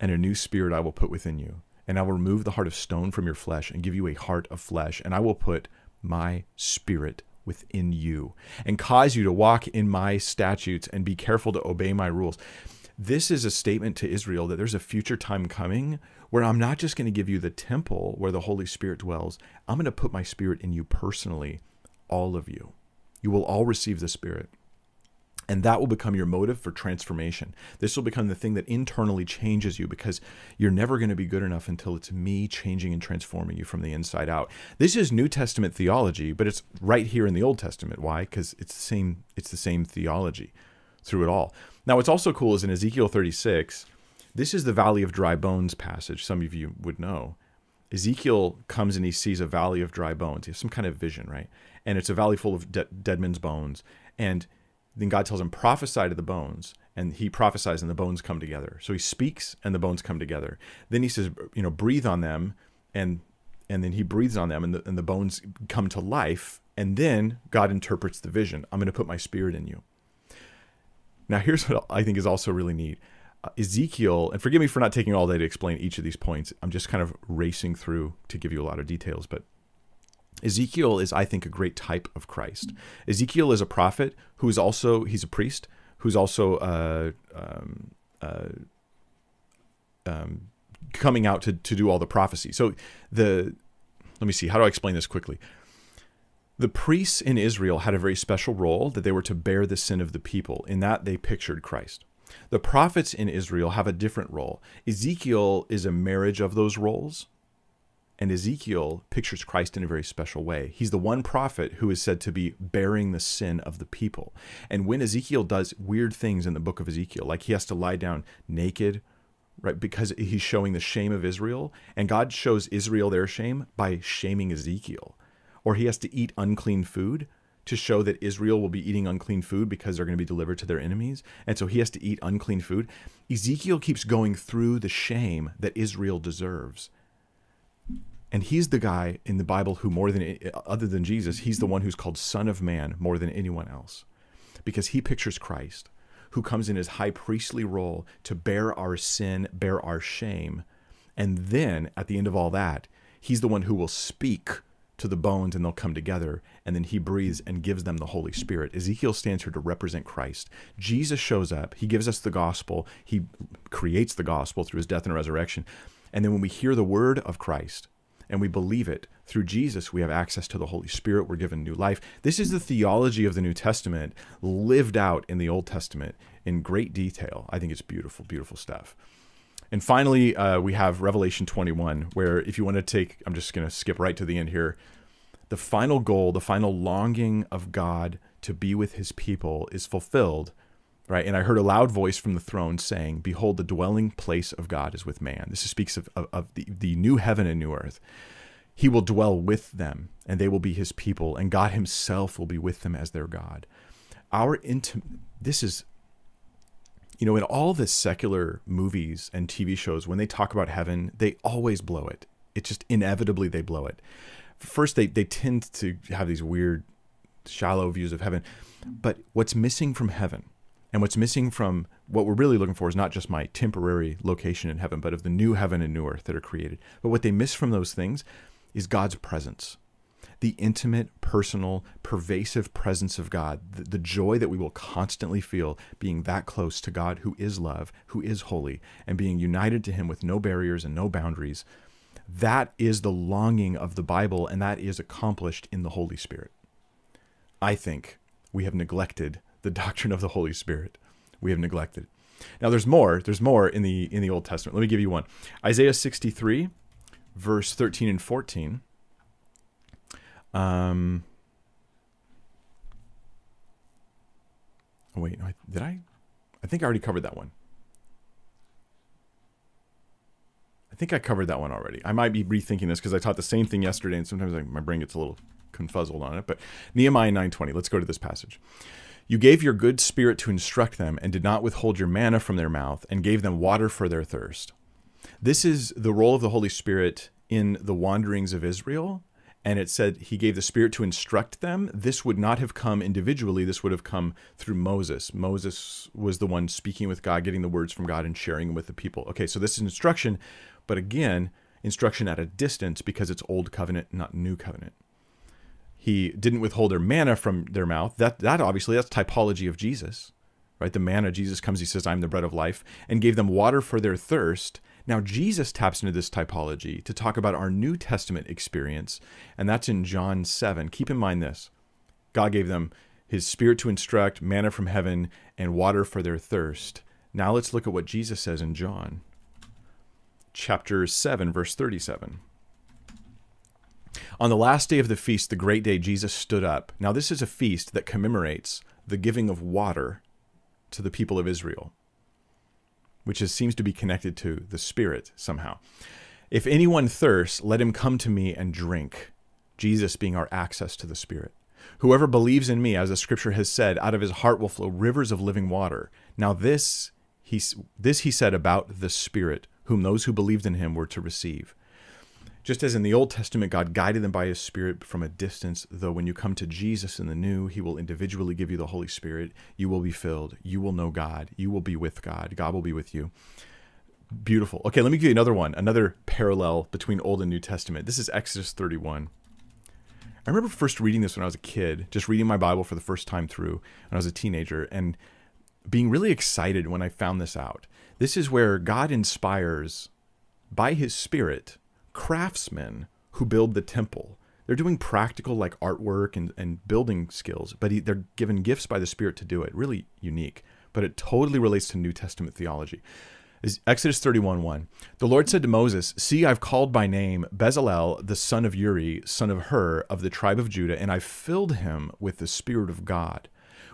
and a new spirit I will put within you and I will remove the heart of stone from your flesh and give you a heart of flesh, and I will put my spirit within you and cause you to walk in my statutes and be careful to obey my rules. This is a statement to Israel that there's a future time coming where I'm not just going to give you the temple where the Holy Spirit dwells, I'm going to put my spirit in you personally, all of you. You will all receive the Spirit. And that will become your motive for transformation. This will become the thing that internally changes you because you're never going to be good enough until it's me changing and transforming you from the inside out. This is New Testament theology, but it's right here in the Old Testament. Why? Because it's the same. It's the same theology through it all. Now, what's also cool is in Ezekiel 36. This is the Valley of Dry Bones passage. Some of you would know. Ezekiel comes and he sees a valley of dry bones. He has some kind of vision, right? And it's a valley full of de- dead men's bones. And then God tells him, prophesy to the bones. And he prophesies and the bones come together. So he speaks and the bones come together. Then he says, you know, breathe on them. And and then he breathes on them and the, and the bones come to life. And then God interprets the vision. I'm going to put my spirit in you. Now, here's what I think is also really neat. Uh, Ezekiel, and forgive me for not taking all day to explain each of these points. I'm just kind of racing through to give you a lot of details, but Ezekiel is, I think, a great type of Christ. Ezekiel is a prophet who is also he's a priest who's also uh, um, uh, um, coming out to to do all the prophecy. So the let me see how do I explain this quickly. The priests in Israel had a very special role that they were to bear the sin of the people. In that they pictured Christ. The prophets in Israel have a different role. Ezekiel is a marriage of those roles. And Ezekiel pictures Christ in a very special way. He's the one prophet who is said to be bearing the sin of the people. And when Ezekiel does weird things in the book of Ezekiel, like he has to lie down naked, right, because he's showing the shame of Israel, and God shows Israel their shame by shaming Ezekiel. Or he has to eat unclean food to show that Israel will be eating unclean food because they're going to be delivered to their enemies. And so he has to eat unclean food. Ezekiel keeps going through the shame that Israel deserves and he's the guy in the Bible who, more than other than Jesus, he's the one who's called Son of Man more than anyone else, because he pictures Christ, who comes in his high priestly role to bear our sin, bear our shame, and then at the end of all that, he's the one who will speak to the bones and they'll come together. And then he breathes and gives them the holy spirit. Ezekiel stands here to represent christ. Jesus shows up. He gives us the gospel. He creates the gospel through his death and resurrection. And then when we hear the word of christ and we believe it. Through Jesus, we have access to the Holy Spirit. We're given new life. This is the theology of the New Testament lived out in the Old Testament in great detail. I think it's beautiful, beautiful stuff. And finally, uh, we have Revelation 21, where if you want to take, I'm just going to skip right to the end here. The final goal, the final longing of God to be with his people is fulfilled right? And I heard a loud voice from the throne saying, Behold, the dwelling place of God is with man. This speaks of, of, of, the, the new heaven and new earth. He will dwell with them, and they will be his people, and God himself will be with them as their God. Our intimate, this is, you know, in all the secular movies and TV shows, when they talk about heaven, they always blow it. It just inevitably they blow it. First, they, they tend to have these weird, shallow views of heaven. But what's missing from heaven and what's missing from what we're really looking for is not just my temporary location in heaven, but of the new heaven and new earth that are created. But what they miss from those things is God's presence. the intimate, personal, pervasive presence of God, the, the, joy that we will constantly feel being that close to God who is love, who is holy, and being united to Him with no barriers and no boundaries. That is the longing of the Bible, and that is accomplished in the Holy Spirit. I think we have neglected the doctrine of the Holy Spirit. We have neglected. Now there's more. There's more in the in the Old Testament. Let me give you one. Isaiah 63 verse 13 and 14. Um Oh wait, did I I think I already covered that one. I think I covered that one already. I might be rethinking this because I taught the same thing yesterday, and sometimes my brain gets a little confuzzled on it. But Nehemiah 9:20. Let's go to this passage. You gave your good spirit to instruct them, and did not withhold your manna from their mouth, and gave them water for their thirst. This is the role of the Holy Spirit in the wanderings of Israel. And it said he gave the Spirit to instruct them. This would not have come individually. This would have come through Moses. Moses was the one speaking with God, getting the words from God, and sharing with the people. Okay, so this is instruction, but again, instruction at a distance because it's old covenant, not new covenant he didn't withhold their manna from their mouth. That that obviously that's typology of Jesus. Right? The manna Jesus comes, he says, I'm the bread of life, and gave them water for their thirst. Now Jesus taps into this typology to talk about our New Testament experience, and that's in John 7. Keep in mind this. God gave them his spirit to instruct, manna from heaven, and water for their thirst. Now let's look at what Jesus says in John chapter 7 verse 37. On the last day of the feast, the great day, Jesus stood up. Now, this is a feast that commemorates the giving of water to the people of Israel, which is, seems to be connected to the Spirit somehow. If anyone thirsts, let him come to me and drink. Jesus being our access to the Spirit. Whoever believes in me, as the scripture has said, out of his heart will flow rivers of living water. Now, this he, this he said about the Spirit, whom those who believed in him were to receive. Just as in the Old Testament, God guided them by His Spirit from a distance, though when you come to Jesus in the New, He will individually give you the Holy Spirit. You will be filled. You will know God. You will be with God. God will be with you. Beautiful. Okay, let me give you another one, another parallel between Old and New Testament. This is Exodus 31. I remember first reading this when I was a kid, just reading my Bible for the first time through when I was a teenager, and being really excited when I found this out. This is where God inspires by His Spirit craftsmen who build the temple. They're doing practical like artwork and, and building skills, but he, they're given gifts by the Spirit to do it. Really unique, but it totally relates to New Testament theology. Is Exodus 31 1. The Lord said to Moses, See, I've called by name Bezalel, the son of Uri, son of Hur, of the tribe of Judah, and I've filled him with the Spirit of God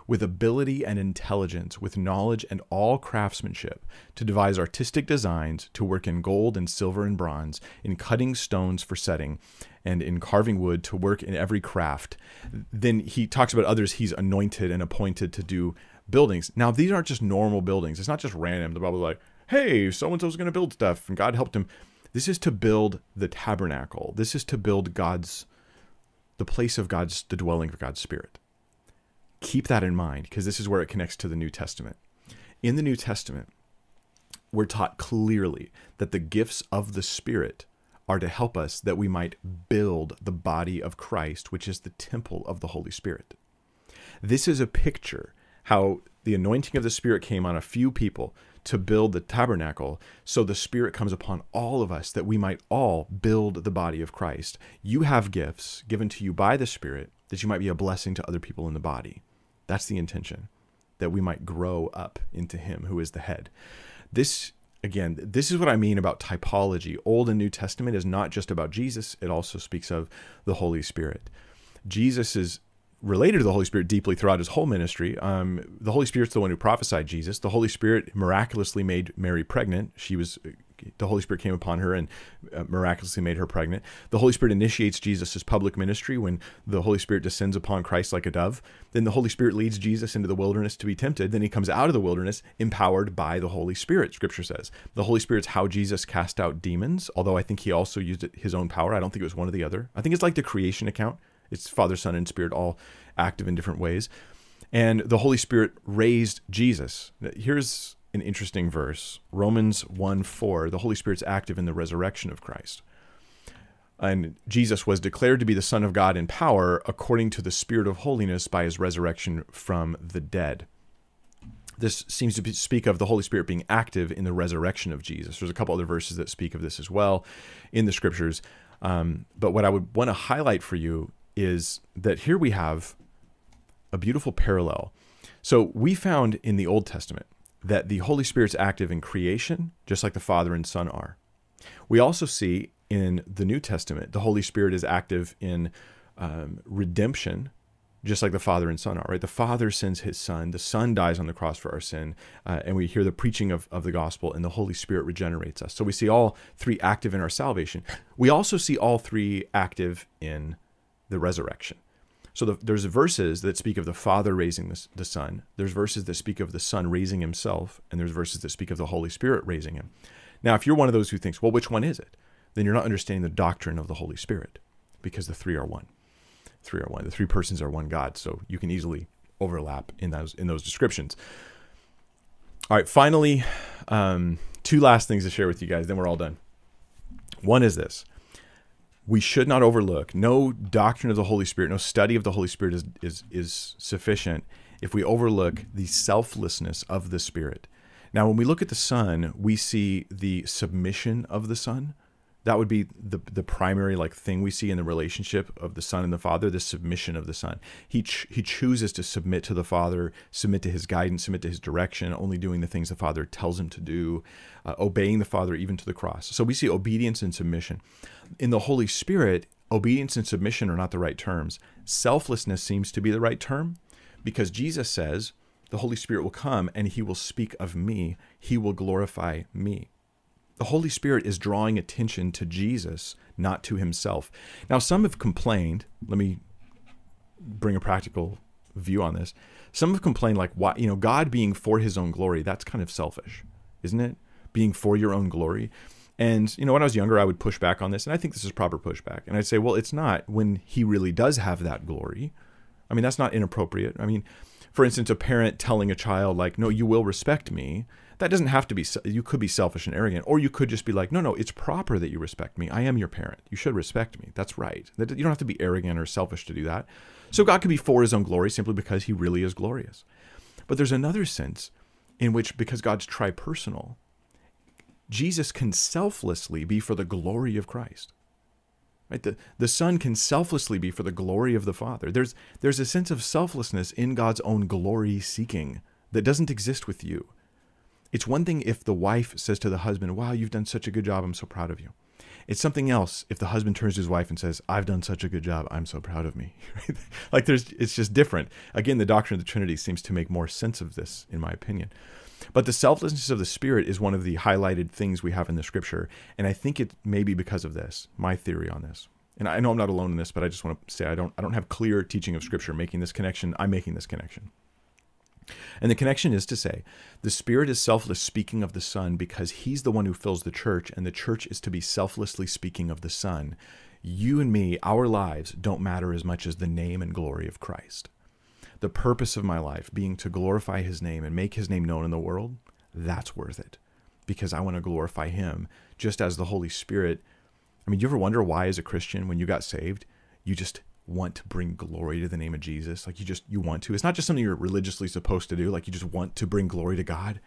with ability and intelligence, with knowledge and all craftsmanship, to devise artistic designs, to work in gold and silver and bronze, in cutting stones for setting, and in carving wood, to work in every craft. Then he talks about others he's anointed and appointed to do buildings. Now, these aren't just normal buildings, it's not just random. The Bible's like, hey, so and so's going to build stuff, and God helped him. This is to build the tabernacle. This is to build God's, the place of God's, the dwelling of God's Spirit keep that in mind because this is where it connects to the New Testament. In the New Testament, we're taught clearly that the gifts of the Spirit are to help us that we might build the body of Christ, which is the temple of the Holy Spirit. This is a picture how the anointing of the Spirit came on a few people to build the tabernacle, so the Spirit comes upon all of us that we might all build the body of Christ. You have gifts given to you by the Spirit that you might be a blessing to other people in the body. That's the intention, that we might grow up into Him who is the head. This, again, this is what I mean about typology. Old and New Testament is not just about Jesus, it also speaks of the Holy Spirit. Jesus is related to the Holy Spirit deeply throughout his whole ministry. Um, the Holy Spirit's the one who prophesied Jesus. The Holy Spirit miraculously made Mary pregnant. She was the Holy Spirit came upon her and uh, miraculously made her pregnant. The Holy Spirit initiates Jesus' public ministry when the Holy Spirit descends upon Christ like a dove. Then the Holy Spirit leads Jesus into the wilderness to be tempted. Then he comes out of the wilderness empowered by the Holy Spirit, scripture says. The Holy Spirit's how Jesus cast out demons, although I think he also used his own power. I don't think it was one or the other. I think it's like the creation account. It's Father, Son, and Spirit all active in different ways. And the Holy Spirit raised Jesus. Here's an interesting verse Romans 1 4. The Holy Spirit's active in the resurrection of Christ. and Jesus was declared to be the Son of God in power according to the Spirit of holiness by his resurrection from the dead. This seems to speak of the Holy Spirit being active in the resurrection of Jesus. There's a couple other verses that speak of this as well in the scriptures. Um, but what I would want to highlight for you is that here we have a beautiful parallel. So we found in the Old Testament that the Holy Spirit's active in creation, just like the Father and Son are. We also see in the New Testament the Holy Spirit is active in um, redemption, just like the Father and Son are, right? The Father sends his Son, the Son dies on the cross for our sin, uh, and we hear the preaching of, of the gospel, and the Holy Spirit regenerates us. So we see all three active in our salvation. We also see all three active in the resurrection. So the, there's verses that speak of the Father raising the, the Son, there's verses that speak of the Son raising himself, and there's verses that speak of the Holy Spirit raising him. Now, if you're one of those who thinks, well, which one is it? Then you're not understanding the doctrine of the Holy Spirit because the three are one three are one. The three persons are one God. So you can easily overlap in those in those descriptions. All right, finally, um, two last things to share with you guys. Then we're all done. One is this: we should not overlook. No doctrine of the Holy Spirit, no study of the Holy Spirit is is is sufficient if we overlook the selflessness of the Spirit. Now, when we look at the Son, we see the submission of the Son that would be the the primary like thing we see in the relationship of the son and the father the submission of the son. He ch- he chooses to submit to the father submit to his guidance submit to his direction only doing the things the father tells him to do uh, obeying the father even to the cross. So we see obedience and submission. In the holy spirit obedience and submission are not the right terms. Selflessness seems to be the right term because jesus says the holy spirit will come and he will speak of me. He will glorify me the Holy Spirit is drawing attention to Jesus, not to himself. Now, some have complained, let me bring a practical view on this. Some have complained, like, why, you know, God being for his own glory, that's kind of selfish, isn't it? Being for your own glory. And, you know, when I was younger, I would push back on this, and I think this is proper pushback. And I'd say, well, it's not when he really does have that glory. I mean, that's not inappropriate. I mean, for instance, a parent telling a child, like, no, you will respect me that doesn't have to be you could be selfish and arrogant or you could just be like no no it's proper that you respect me. I am your parent. You should respect me. That's right. You don't have to be arrogant or selfish to do that. So god could be for his own glory simply because he really is glorious. But there's another sense in which because god's tripersonal jesus can selflessly be for the glory of christ. Right? The, the Son can selflessly be for the glory of the Father. There's, there's a sense of selflessness in God's own glory seeking that doesn't exist with you. It's one thing if the wife says to the husband, Wow, you've done such a good job. I'm so proud of you. It's something else if the husband turns to his wife and says, I've done such a good job. I'm so proud of me. [laughs] like there's, it's just different. Again, the doctrine of the Trinity seems to make more sense of this, in my opinion. But the selflessness of the Spirit is one of the highlighted things we have in the scripture. And I think it may be because of this, my theory on this. And I know I'm not alone in this, but I just want to say I don't I don't have clear teaching of scripture making this connection. I'm making this connection. And the connection is to say the Spirit is selfless speaking of the Son because He's the one who fills the church, and the church is to be selflessly speaking of the Son. You and me, our lives don't matter as much as the name and glory of Christ. The purpose of my life being to glorify His name and make His name known in the world, that's worth it because I want to glorify Him just as the Holy Spirit. I mean, you ever wonder why, as a Christian, when you got saved, you just want to bring glory to the name of Jesus. Like you just you want to. It's not just something you're religiously supposed to do. Like you just want to bring glory to God.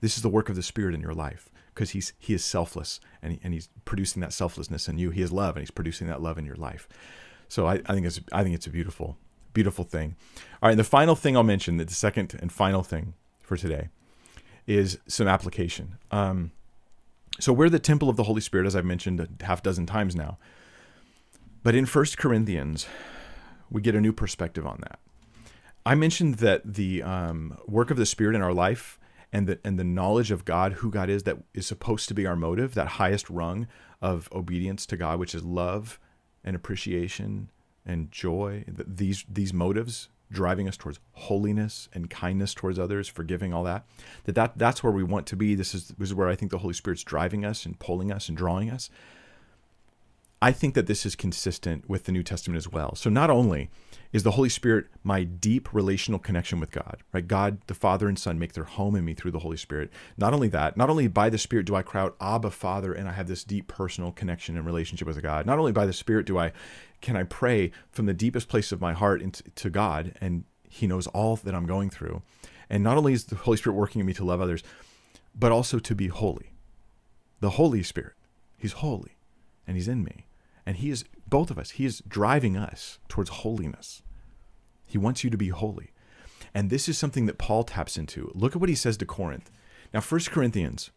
This is the work of the Spirit in your life because he's he is selfless and and he's producing that selflessness in you. He is love and he's producing that love in your life. So I, I think it's I think it's a beautiful beautiful thing. All right, and the final thing I'll mention, that the second and final thing for today, is some application. Um, so we're the temple of the Holy Spirit, as I've mentioned a half dozen times now. But in First Corinthians, we get a new perspective on that. I mentioned that the um, work of the Spirit in our life and the and the knowledge of God, who God is, that is supposed to be our motive, that highest rung of obedience to God, which is love and appreciation and joy. These these motives driving us towards holiness and kindness towards others, forgiving all that. That, that that's where we want to be. This is this is where I think the Holy Spirit's driving us and pulling us and drawing us. I think that this is consistent with the New Testament as well. So not only is the Holy Spirit my deep relational connection with God, right? God, the Father and Son make their home in me through the Holy Spirit. Not only that, not only by the Spirit do I cry out, Abba, Father, and I have this deep personal connection and relationship with God. Not only by the Spirit do I can I pray from the deepest place of my heart into, to God, and He knows all that I'm going through. And not only is the Holy Spirit working in me to love others, but also to be holy. The Holy Spirit, He's holy, and He's in me. And He is, both of us, He is driving us towards holiness. He wants you to be holy. And this is something that Paul taps into. Look at what he says to Corinth. Now, First Corinthians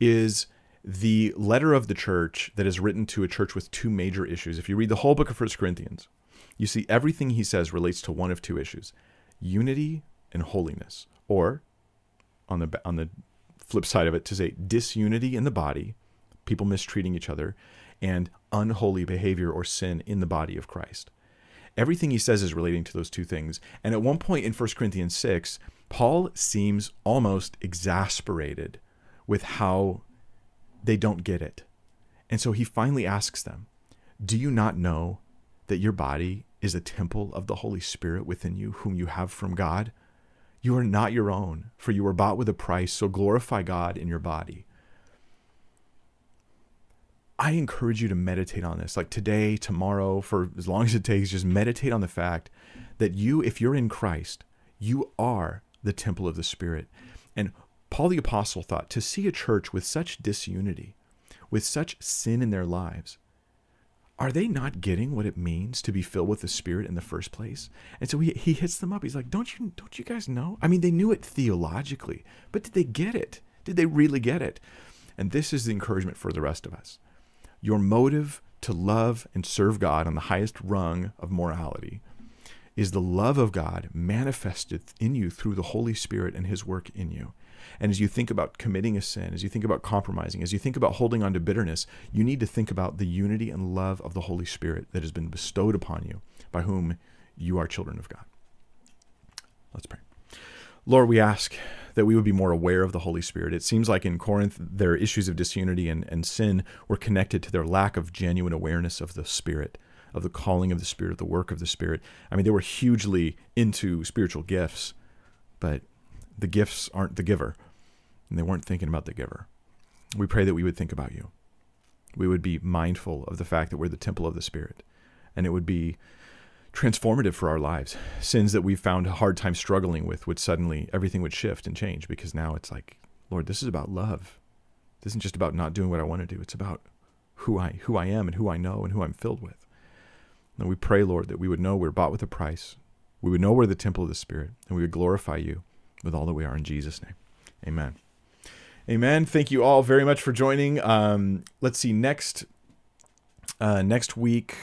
is the letter of the church that is written to a church with two major issues. If you read the whole book of First Corinthians, you see everything he says relates to one of two issues unity and holiness. Or, on the, on the flip side of it, to say disunity in the body, people mistreating each other, and unholy behavior or sin in the body of Christ. Everything he says is relating to those two things. And at one point in 1 Corinthians 6, Paul seems almost exasperated with how they don't get it. And so he finally asks them, Do you not know that your body is a temple of the Holy Spirit within you, whom you have from God? You are not your own, for you were bought with a price, so glorify God in your body. I encourage you to meditate on this, like today, tomorrow, for as long as it takes, just meditate on the fact that you, if you're in Christ, you are the temple of the Spirit. And Paul the Apostle thought to see a church with such disunity, with such sin in their lives, are they not getting what it means to be filled with the Spirit in the first place? And so he, he hits them up. He's like, Don't you don't you guys know? I mean, they knew it theologically, but did they get it? Did they really get it? And this is the encouragement for the rest of us your motive to love and serve God on the highest rung of morality is the love of God manifested in you through the Holy Spirit and His work in you. And as you think about committing a sin, as you think about compromising, as you think about holding on to bitterness, you need to think about the unity and love of the Holy Spirit that has been bestowed upon you by whom you are children of God. Let's pray. Lord, we ask that we would be more aware of the Holy Spirit. It seems like in Corinth, their issues of disunity and, and sin were connected to their lack of genuine awareness of the Spirit, of the calling of the Spirit, the work of the Spirit. I mean, they were hugely into spiritual gifts, but the gifts aren't the giver, and they weren't thinking about the giver. We pray that we would think about you. We would be mindful of the fact that we're the temple of the Spirit, and it would be transformative for our lives. Sins that we've found a hard time struggling with would suddenly, everything would shift and change because now it's like, Lord, this is about love. This isn't just about not doing what I want to do. It's about who I, who I am and who I know and who I'm filled with. And we pray, Lord, that we would know we're bought with a price. We would know we're the temple of the Spirit and we would glorify you with all that we are in Jesus' name. Amen. Amen. Thank you all very much for joining. Um, let's see next uh, next week.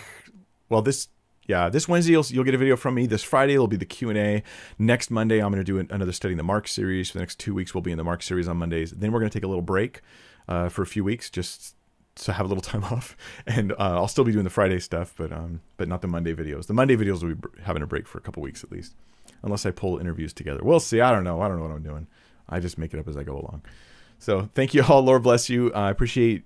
Well, this yeah, this Wednesday you'll, you'll get a video from me. This Friday will be the Q and A. Next Monday I'm going to do another study in the Mark series. For the next two weeks we'll be in the Mark series on Mondays. Then we're going to take a little break uh, for a few weeks just to have a little [laughs] time off, and uh, I'll still be doing the Friday stuff, but um, but not the Monday videos. The Monday videos will be having a break for a couple weeks at least, unless I pull interviews together. We'll see. I don't know. I don't know what I'm doing. I just make it up as I go along. So thank you all. Lord bless you. I appreciate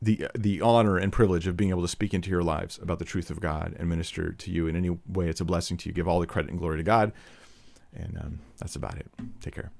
the the honor and privilege of being able to speak into your lives about the truth of God and minister to you in any way it's a blessing to you. Give all the credit and glory to God, and um, that's about it. Take care.